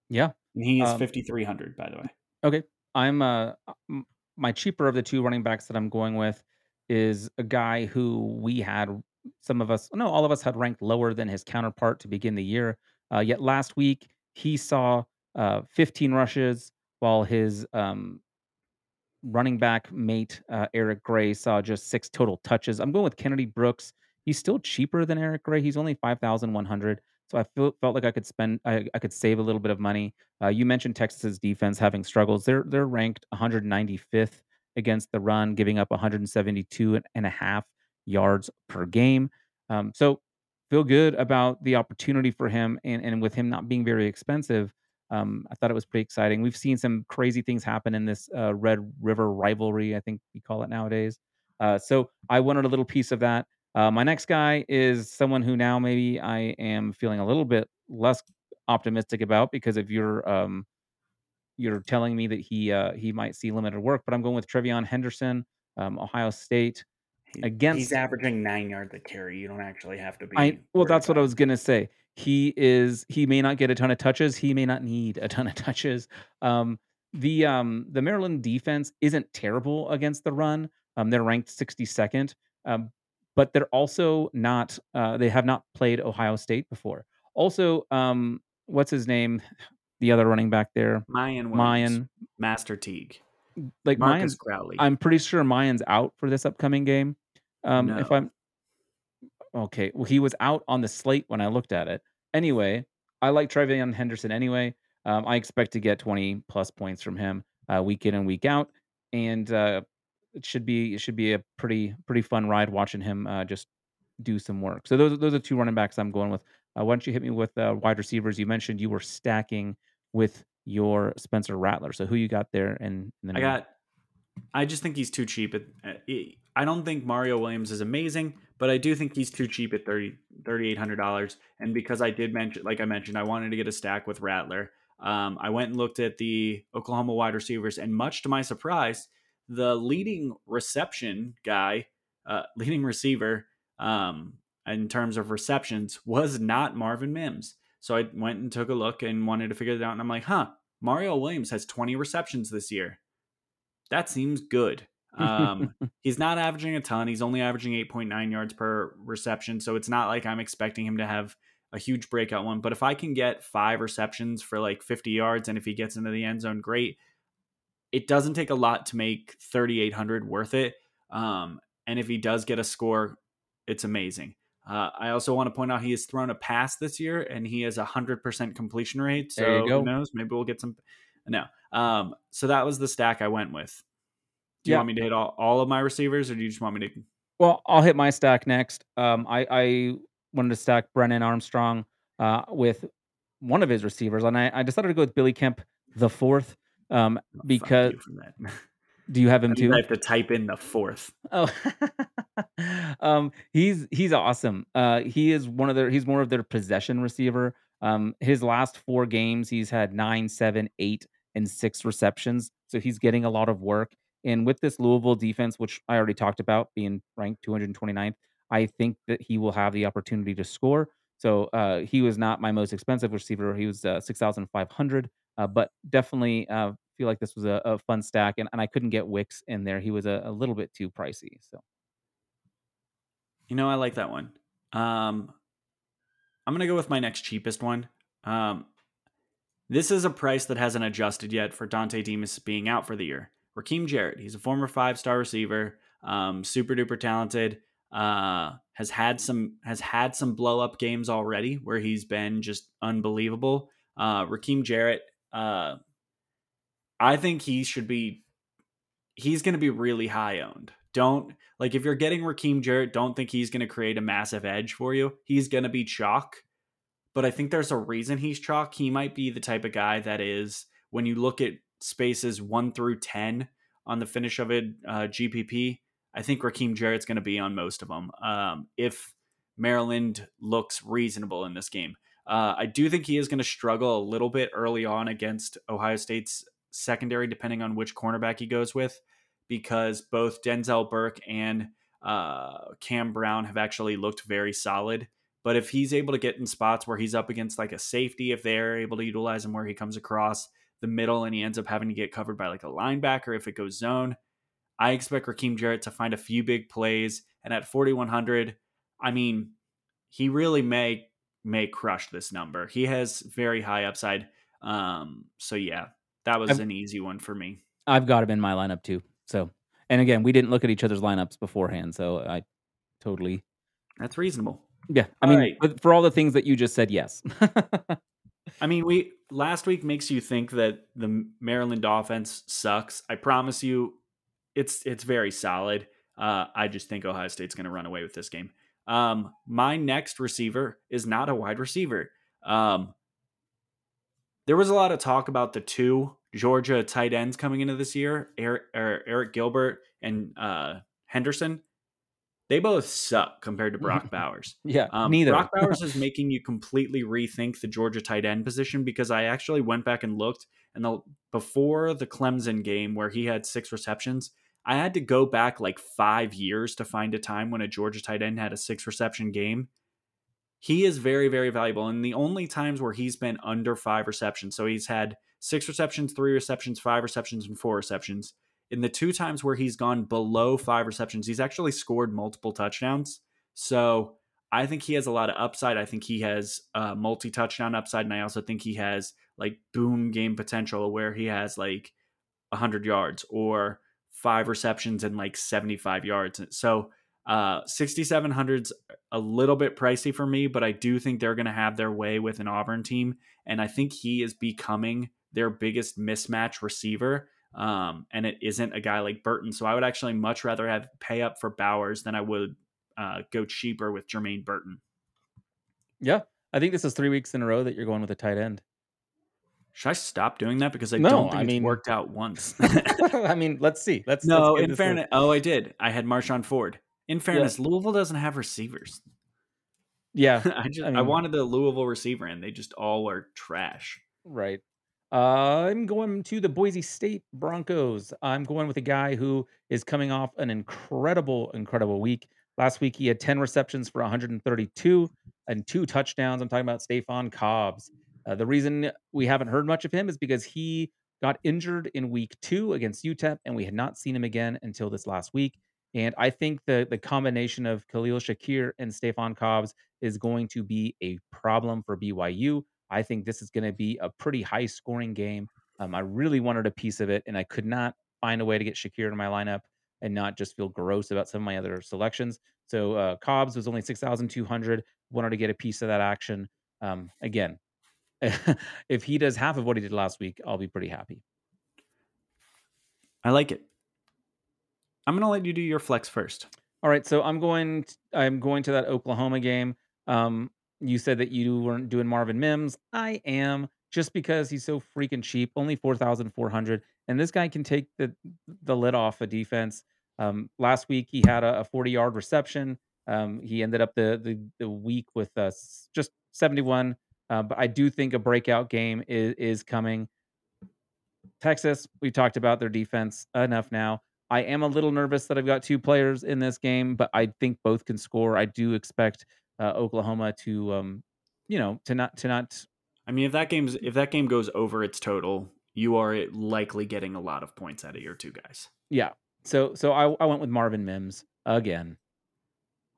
Yeah. And he is Um, 5300 by the way. Okay. I'm uh my cheaper of the two running backs that I'm going with is a guy who we had some of us no all of us had ranked lower than his counterpart to begin the year. Uh, yet last week he saw uh 15 rushes while his um running back mate uh, Eric Gray saw just six total touches. I'm going with Kennedy Brooks. He's still cheaper than Eric Gray. He's only five thousand one hundred. So I feel, felt like I could spend, I, I could save a little bit of money. Uh, you mentioned Texas's defense having struggles. They're they're ranked 195th against the run, giving up 172 and a half yards per game. Um, so feel good about the opportunity for him, and and with him not being very expensive, um, I thought it was pretty exciting. We've seen some crazy things happen in this uh, Red River rivalry, I think we call it nowadays. Uh, so I wanted a little piece of that. Uh, my next guy is someone who now maybe I am feeling a little bit less optimistic about because of your um, you're telling me that he uh, he might see limited work, but I'm going with TreVeyon Henderson, um, Ohio State against he's averaging nine yards a carry. You don't actually have to be. I well, that's what I was gonna say. He is he may not get a ton of touches. He may not need a ton of touches. Um, the um the Maryland defense isn't terrible against the run. Um, they're ranked 62nd. Um, but they're also not. Uh, they have not played Ohio State before. Also, um, what's his name? The other running back there, Miyan Williams, Miyan. Master Teague, Like Marcus Miyan's. Crowley. I'm pretty sure Miyan's out for this upcoming game. Um, if I'm Okay. Well, he was out on the slate when I looked at it. Anyway, I like TreVeyon Henderson anyway. Um, I expect to get 20 plus points from him uh, week in and week out, and uh, it should be it should be a pretty pretty fun ride watching him uh, just do some work. So those those are two running backs I'm going with. Uh, why don't you hit me with uh, wide receivers? You mentioned you were stacking with your Spencer Rattler. So who you got there? And, and then I got. I just think he's too cheap. At, I don't think Mario Williams is amazing, but I do think he's too cheap at thirty thirty eight hundred dollars. And because I did mention, like I mentioned, I wanted to get a stack with Rattler. Um, I went and looked at the Oklahoma wide receivers, and much to my surprise, the leading reception guy, uh, leading receiver, um, in terms of receptions, was not Marvin Mims. So I went and took a look and wanted to figure it out, and I'm like, huh, Mario Williams has 20 receptions this year. That seems good. Um, he's not averaging a ton. He's only averaging 8.9 yards per reception. So it's not like I'm expecting him to have a huge breakout one. But if I can get five receptions for like 50 yards and if he gets into the end zone, great. It doesn't take a lot to make 3,800 worth it. Um, and if he does get a score, it's amazing. Uh, I also want to point out he has thrown a pass this year and he has a 100% completion rate. So There you go. who knows? Maybe we'll get some. No. Um, so that was the stack I went with. Do you Yeah. want me to hit all, all of my receivers or do you just want me to? Well, I'll hit my stack next. Um, I, I wanted to stack Brennan Armstrong uh, with one of his receivers, and I, I decided to go with Billy Kemp the fourth. Um, because from that. do you have him too? I have to type in the fourth. Oh, um, he's he's awesome. Uh, he is one of their. He's more of their possession receiver. Um, his last four games, he's had nine, seven, eight, and six receptions. So he's getting a lot of work. And with this Louisville defense, which I already talked about, being ranked 229th, I think that he will have the opportunity to score. So uh, he was not my most expensive receiver. He was uh, 6,500, uh, but definitely uh, feel like this was a, a fun stack. And, and I couldn't get Wicks in there. He was a, a little bit too pricey. So You know, I like that one. Um, I'm gonna go with my next cheapest one. Um, this is a price that hasn't adjusted yet for Dontay Demus being out for the year. Rakim Jarrett, he's a former five star receiver, um, super duper talented. Uh, has had some has had some blow up games already where he's been just unbelievable. Uh, Rakim Jarrett, uh, I think he should be. He's going to be really high owned. Don't like if you're getting Rakim Jarrett, don't think he's going to create a massive edge for you. He's going to be chalk, but I think there's a reason he's chalk. He might be the type of guy that is when you look at spaces one through ten on the finish of it uh, GPP. I think Rakim Jarrett's going to be on most of them. Um, if Maryland looks reasonable in this game, uh, I do think he is going to struggle a little bit early on against Ohio State's secondary, depending on which cornerback he goes with, because both Denzel Burke and uh, Cam Brown have actually looked very solid. But if he's able to get in spots where he's up against like a safety, if they're able to utilize him where he comes across the middle and he ends up having to get covered by like a linebacker if it goes zone, I expect Rakim Jarrett to find a few big plays. And at 4,100, I mean, he really may may crush this number. He has very high upside. Um, so yeah, that was I've- an easy one for me. I've got him in my lineup too. So, and again, we didn't look at each other's lineups beforehand. So I totally, That's reasonable. yeah. I All mean, right. for all the things that you just said, yes. I mean, we last week makes you think that the Maryland offense sucks. I promise you, it's it's very solid. Uh, I just think Ohio State's going to run away with this game. Um, my next receiver is not a wide receiver. Um, there was a lot of talk about the two Georgia tight ends coming into this year, Arik, er, Arik Gilbert and uh, Henderson. they both suck compared to Brock Bowers. Yeah, Um, neither. Brock Bowers is making you completely rethink the Georgia tight end position because I actually went back and looked, and the, before the Clemson game where he had six receptions, I had to go back like five years to find a time when a Georgia tight end had a six reception game. He is very, very valuable. And the only times where he's been under five receptions, so he's had six receptions, three receptions, five receptions, and four receptions. In the two times where he's gone below five receptions, he's actually scored multiple touchdowns. So I think he has a lot of upside. I think he has uh, multi touchdown upside, and I also think he has like boom game potential where he has like 100 yards or five receptions and like 75 yards. So uh 6700's a little bit pricey for me, but I do think they're going to have their way with an Auburn team and I think he is becoming their biggest mismatch receiver. Um, and it isn't a guy like Burton. So I would actually much rather have pay up for Bowers than I would uh, go cheaper with Jermaine Burton. Yeah, I think this is three weeks in a row that you're going with a tight end. Should I stop doing that because I No, don't think I it's mean- worked out once? I mean, let's see. Let's no, let's in fairness, oh, I did. I had Marshon Ford. In fairness, Louisville doesn't have receivers. Yeah, I just I I, wanted the Louisville receiver, and they just all are trash. Right. Uh, I'm going to the Boise State Broncos. I'm going with a guy who is coming off an incredible, incredible week. Last week, he had 10 receptions for 132 and two touchdowns. I'm talking about Stefan Cobbs. Uh, the reason we haven't heard much of him is because he got injured in week two against UTEP, and we had not seen him again until this last week. And I think the the combination of Khalil Shakir and Stefan Cobbs is going to be a problem for BYU. I think this is going to be a pretty high scoring game. Um, I really wanted a piece of it, and I could not find a way to get Shakir in my lineup and not just feel gross about some of my other selections. So uh, Cobbs was only six thousand two hundred. Wanted to get a piece of that action. Um, again, if he does half of what he did last week, I'll be pretty happy. I like it. I'm gonna let you do your flex first. All right, so I'm going. t- I'm going to that Oklahoma game. Um, you said that you weren't doing Marvin Mims. I am just because he's so freaking cheap, only four thousand four hundred, and this guy can take the the lid off a defense. Um, last week he had a, a forty yard reception. Um, he ended up the the, the week with just seventy one. Uh, but I do think a breakout game is is coming. Texas, we talked about their defense enough now. I am a little nervous that I've got two players in this game, but I think both can score. I do expect uh, Oklahoma to, um, you know, to not to not. I mean, if that game's if that game goes over its total, you are likely getting a lot of points out of your two guys. Yeah. So so I, I went with Marvin Mims again.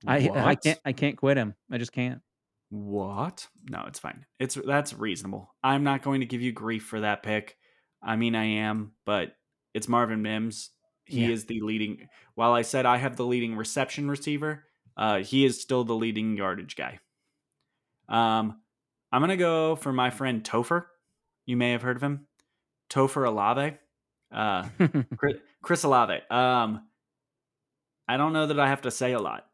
I I can't I can't quit him. I just can't. What? No, it's fine. It's that's reasonable. I'm not going to give you grief for that pick. I mean, I am, but it's Marvin Mims. He Yeah. is the leading. While I said I have the leading reception receiver, uh, he is still the leading yardage guy. Um, I'm gonna go for my friend Topher. You may have heard of him, Topher Olave, Uh, Chris, Chris Olave. Um, I don't know that I have to say a lot.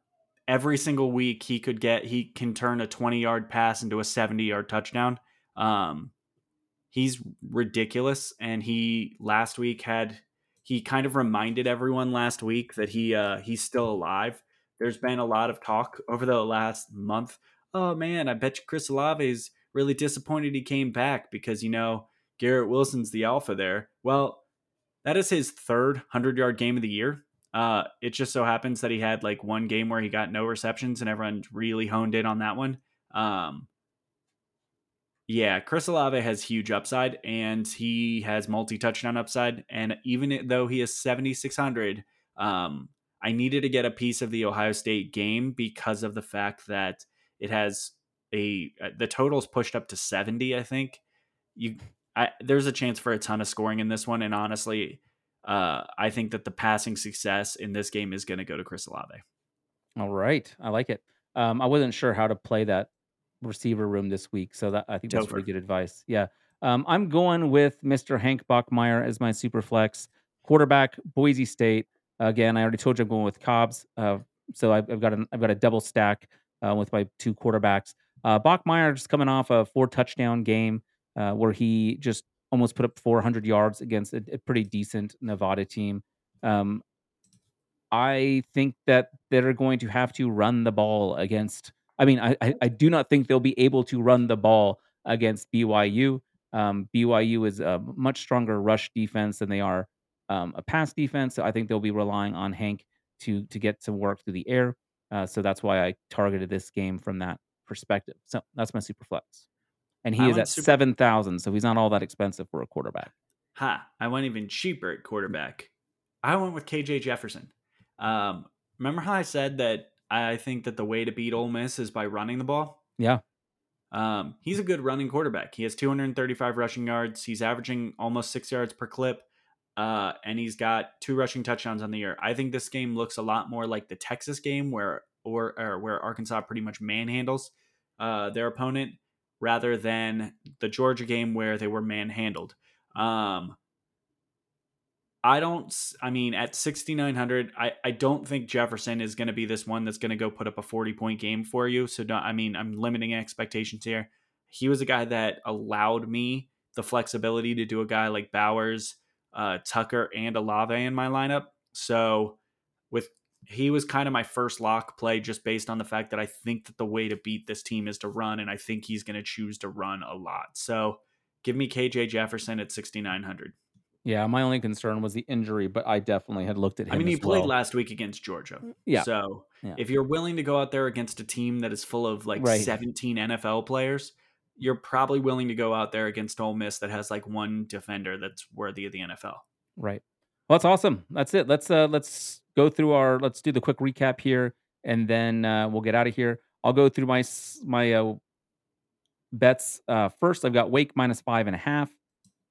Every single week, he could get he can turn a twenty yard pass into a seventy yard touchdown. Um, he's ridiculous, and he last week had he kind of reminded everyone last week that he uh, he's still alive. There's been a lot of talk over the last month. Oh man, I bet you Chris Olave is really disappointed he came back because you know Garrett Wilson's the alpha there. Well, that is his third 100 yard game of the year. Uh, it just so happens that he had like one game where he got no receptions and everyone really honed in on that one. Um, yeah, Chris Olave has huge upside and he has multi touchdown upside. And even though he is 7,600, um, I needed to get a piece of the Ohio State game because of the fact that it has a uh, the total's pushed up to 70, I think. You I, there's a chance for a ton of scoring in this one, and honestly, uh, I think that the passing success in this game is going to go to Chris Olave. All right, I like it. Um, I wasn't sure how to play that receiver room this week, so that I think that's really good advice. Yeah, um, I'm going with Mr. Hank Bachmeier as my super flex quarterback, Boise State. Again, I already told you I'm going with Cobbs, uh, so I've, I've got a, I've got a double stack uh, with my two quarterbacks. Uh, Bachmeier just coming off a four touchdown game uh, where he just almost put up 400 yards against a, a pretty decent Nevada team. Um, I think that they're going to have to run the ball against. I mean, I, I, I do not think they'll be able to run the ball against BYU. Um, BYU is a much stronger rush defense than they are um, a pass defense. So I think they'll be relying on Hank to to get some work through the air. Uh, so that's why I targeted this game from that perspective. So that's my super flex, and he I is at super- seven thousand, so he's not all that expensive for a quarterback. Ha! I went even cheaper at quarterback. I went with KJ Jefferson. Um, remember how I said that I think that the way to beat Ole Miss is by running the ball? Yeah, Um, he's a good running quarterback. He has 235 rushing yards. He's averaging almost six yards per clip. Uh, and he's got two rushing touchdowns on the year. I think this game looks a lot more like the Texas game where or, or where Arkansas pretty much manhandles uh, their opponent rather than the Georgia game where they were manhandled. Um, I don't. I mean, at 6,900, I, I don't think Jefferson is going to be this one that's going to go put up a 40 point game for you. So, don't, I mean, I'm limiting expectations here. He was a guy that allowed me the flexibility to do a guy like Bowers, uh, Tucker, and Olave in my lineup. So, with he was kind of my first lock play just based on the fact that I think that the way to beat this team is to run, and I think he's going to choose to run a lot. So, give me KJ Jefferson at 6,900. Yeah. My only concern was the injury, but I definitely had looked at him. I mean, he played well. last week against Georgia. Yeah. So Yeah. if you're willing to go out there against a team that is full of like Right. 17 NFL players, you're probably willing to go out there against Ole Miss that has like one defender that's worthy of the NFL. Right. Well, that's awesome. That's it. Let's uh let's go through our let's do the quick recap here, and then uh, we'll get out of here. I'll go through my my uh, bets. Uh, first, I've got Wake minus five and a half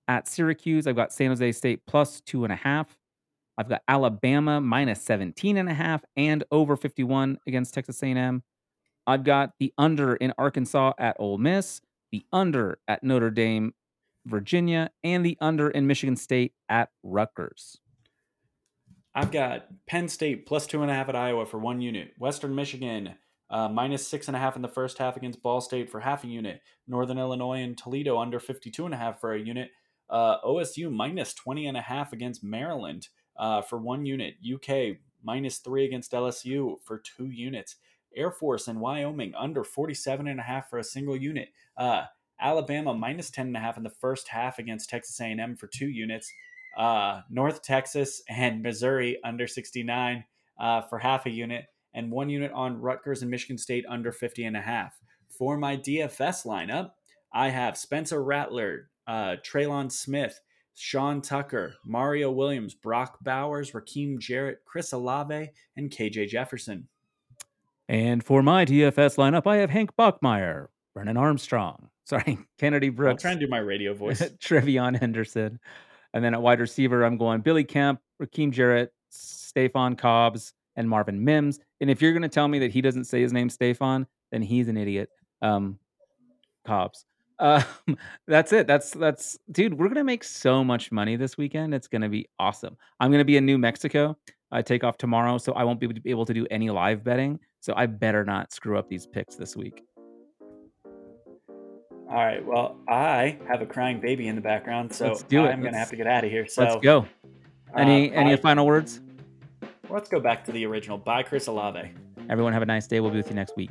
at Syracuse. I've got San Jose State plus two and a half. I've got Alabama minus 17 and a half and over 51 against Texas A&M. I've got the under in Arkansas at Ole Miss, the under at Notre Dame, Virginia, and the under in Michigan State at Rutgers. I've got Penn State plus two and a half at Iowa for one unit. Western Michigan uh, minus six and a half in the first half against Ball State for half a unit. Northern Illinois and Toledo under 52 and a half for a unit. Uh, OSU minus 20 and a half against Maryland uh, for one unit. UK minus three against LSU for two units. Air Force and Wyoming under 47 and a half for a single unit. Uh, Alabama minus 10 and a half in the first half against Texas A&M for two units uh, North Texas and Missouri under 69 uh, for half a unit, and one unit on Rutgers and Michigan State under 50 and a half. For my DFS lineup, I have Spencer Rattler, uh, Trelon Smith, Sean Tucker, Mario Williams, Brock Bowers, Rakim Jarrett, Chris Olave, and KJ Jefferson. And for my DFS lineup, I have Hank Bachmeier, Brennan Armstrong, sorry, Kennedy I'll Brooks, try and do my radio voice. TreVeyon Henderson. And then at wide receiver, I'm going Billy Kemp, Rakim Jarrett, Stefan Cobbs, and Marvin Mims. And if you're going to tell me that he doesn't say his name Stefan, then he's an idiot. Um, Cobbs. Um, that's it. That's that's dude. We're gonna make so much money this weekend. It's gonna be awesome. I'm gonna be in New Mexico. I take off tomorrow, so I won't be able to do any live betting. So I better not screw up these picks this week. All right. Well, I have a crying baby in the background, so Let's do it. I'm going to have to get out of here. So Let's go. Any uh, any bye- final words? Let's go back to the original. Bye, Chris Olave. Everyone have a nice day. We'll be with you next week.